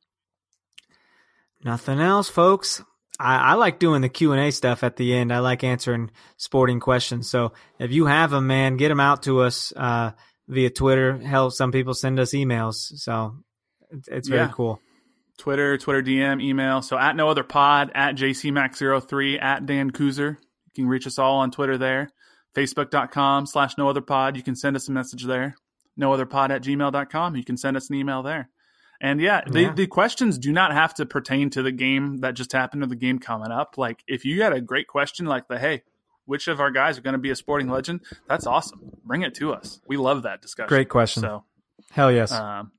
Nothing else, folks. I, I like doing the Q and A stuff at the end. I like answering sporting questions. So if you have them, man, get them out to us uh, via Twitter. Hell, some people send us emails. So it's, it's very Yeah. cool. Twitter, Twitter DM, email. So at no other pod, at JCMax03, at Dan Kuzer. You can reach us all on Twitter there. Facebook.com slash no other pod. You can send us a message there. No other pod at gmail.com. You can send us an email there. And yeah, the, Yeah. the questions do not have to pertain to the game that just happened or the game coming up. Like if you got a great question like the hey, which of our guys are going to be a sporting legend? That's awesome. Bring it to us. We love that discussion. Great question. So Hell yes. um,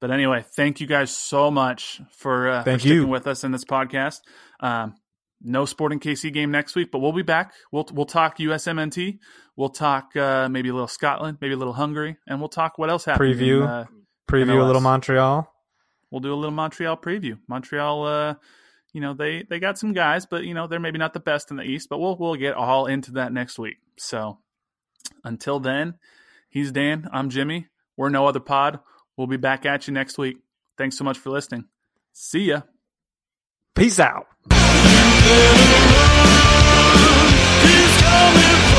but anyway, thank you guys so much for, uh, Thank for sticking you. with us in this podcast. Um, no Sporting KC game next week, but we'll be back. We'll we'll talk USMNT. We'll talk uh, maybe a little Scotland, maybe a little Hungary, and we'll talk what else happened. Preview. in, uh, Preview a little Montreal. we'll do a little Montreal preview. Montreal, uh, you know, they they got some guys, but you know they're maybe not the best in the East. But we'll we'll get all into that next week. So until then, he's Dan. I'm Jimmy. We're no other pod. We'll be back at you next week. Thanks so much for listening. See ya. Peace out. He's coming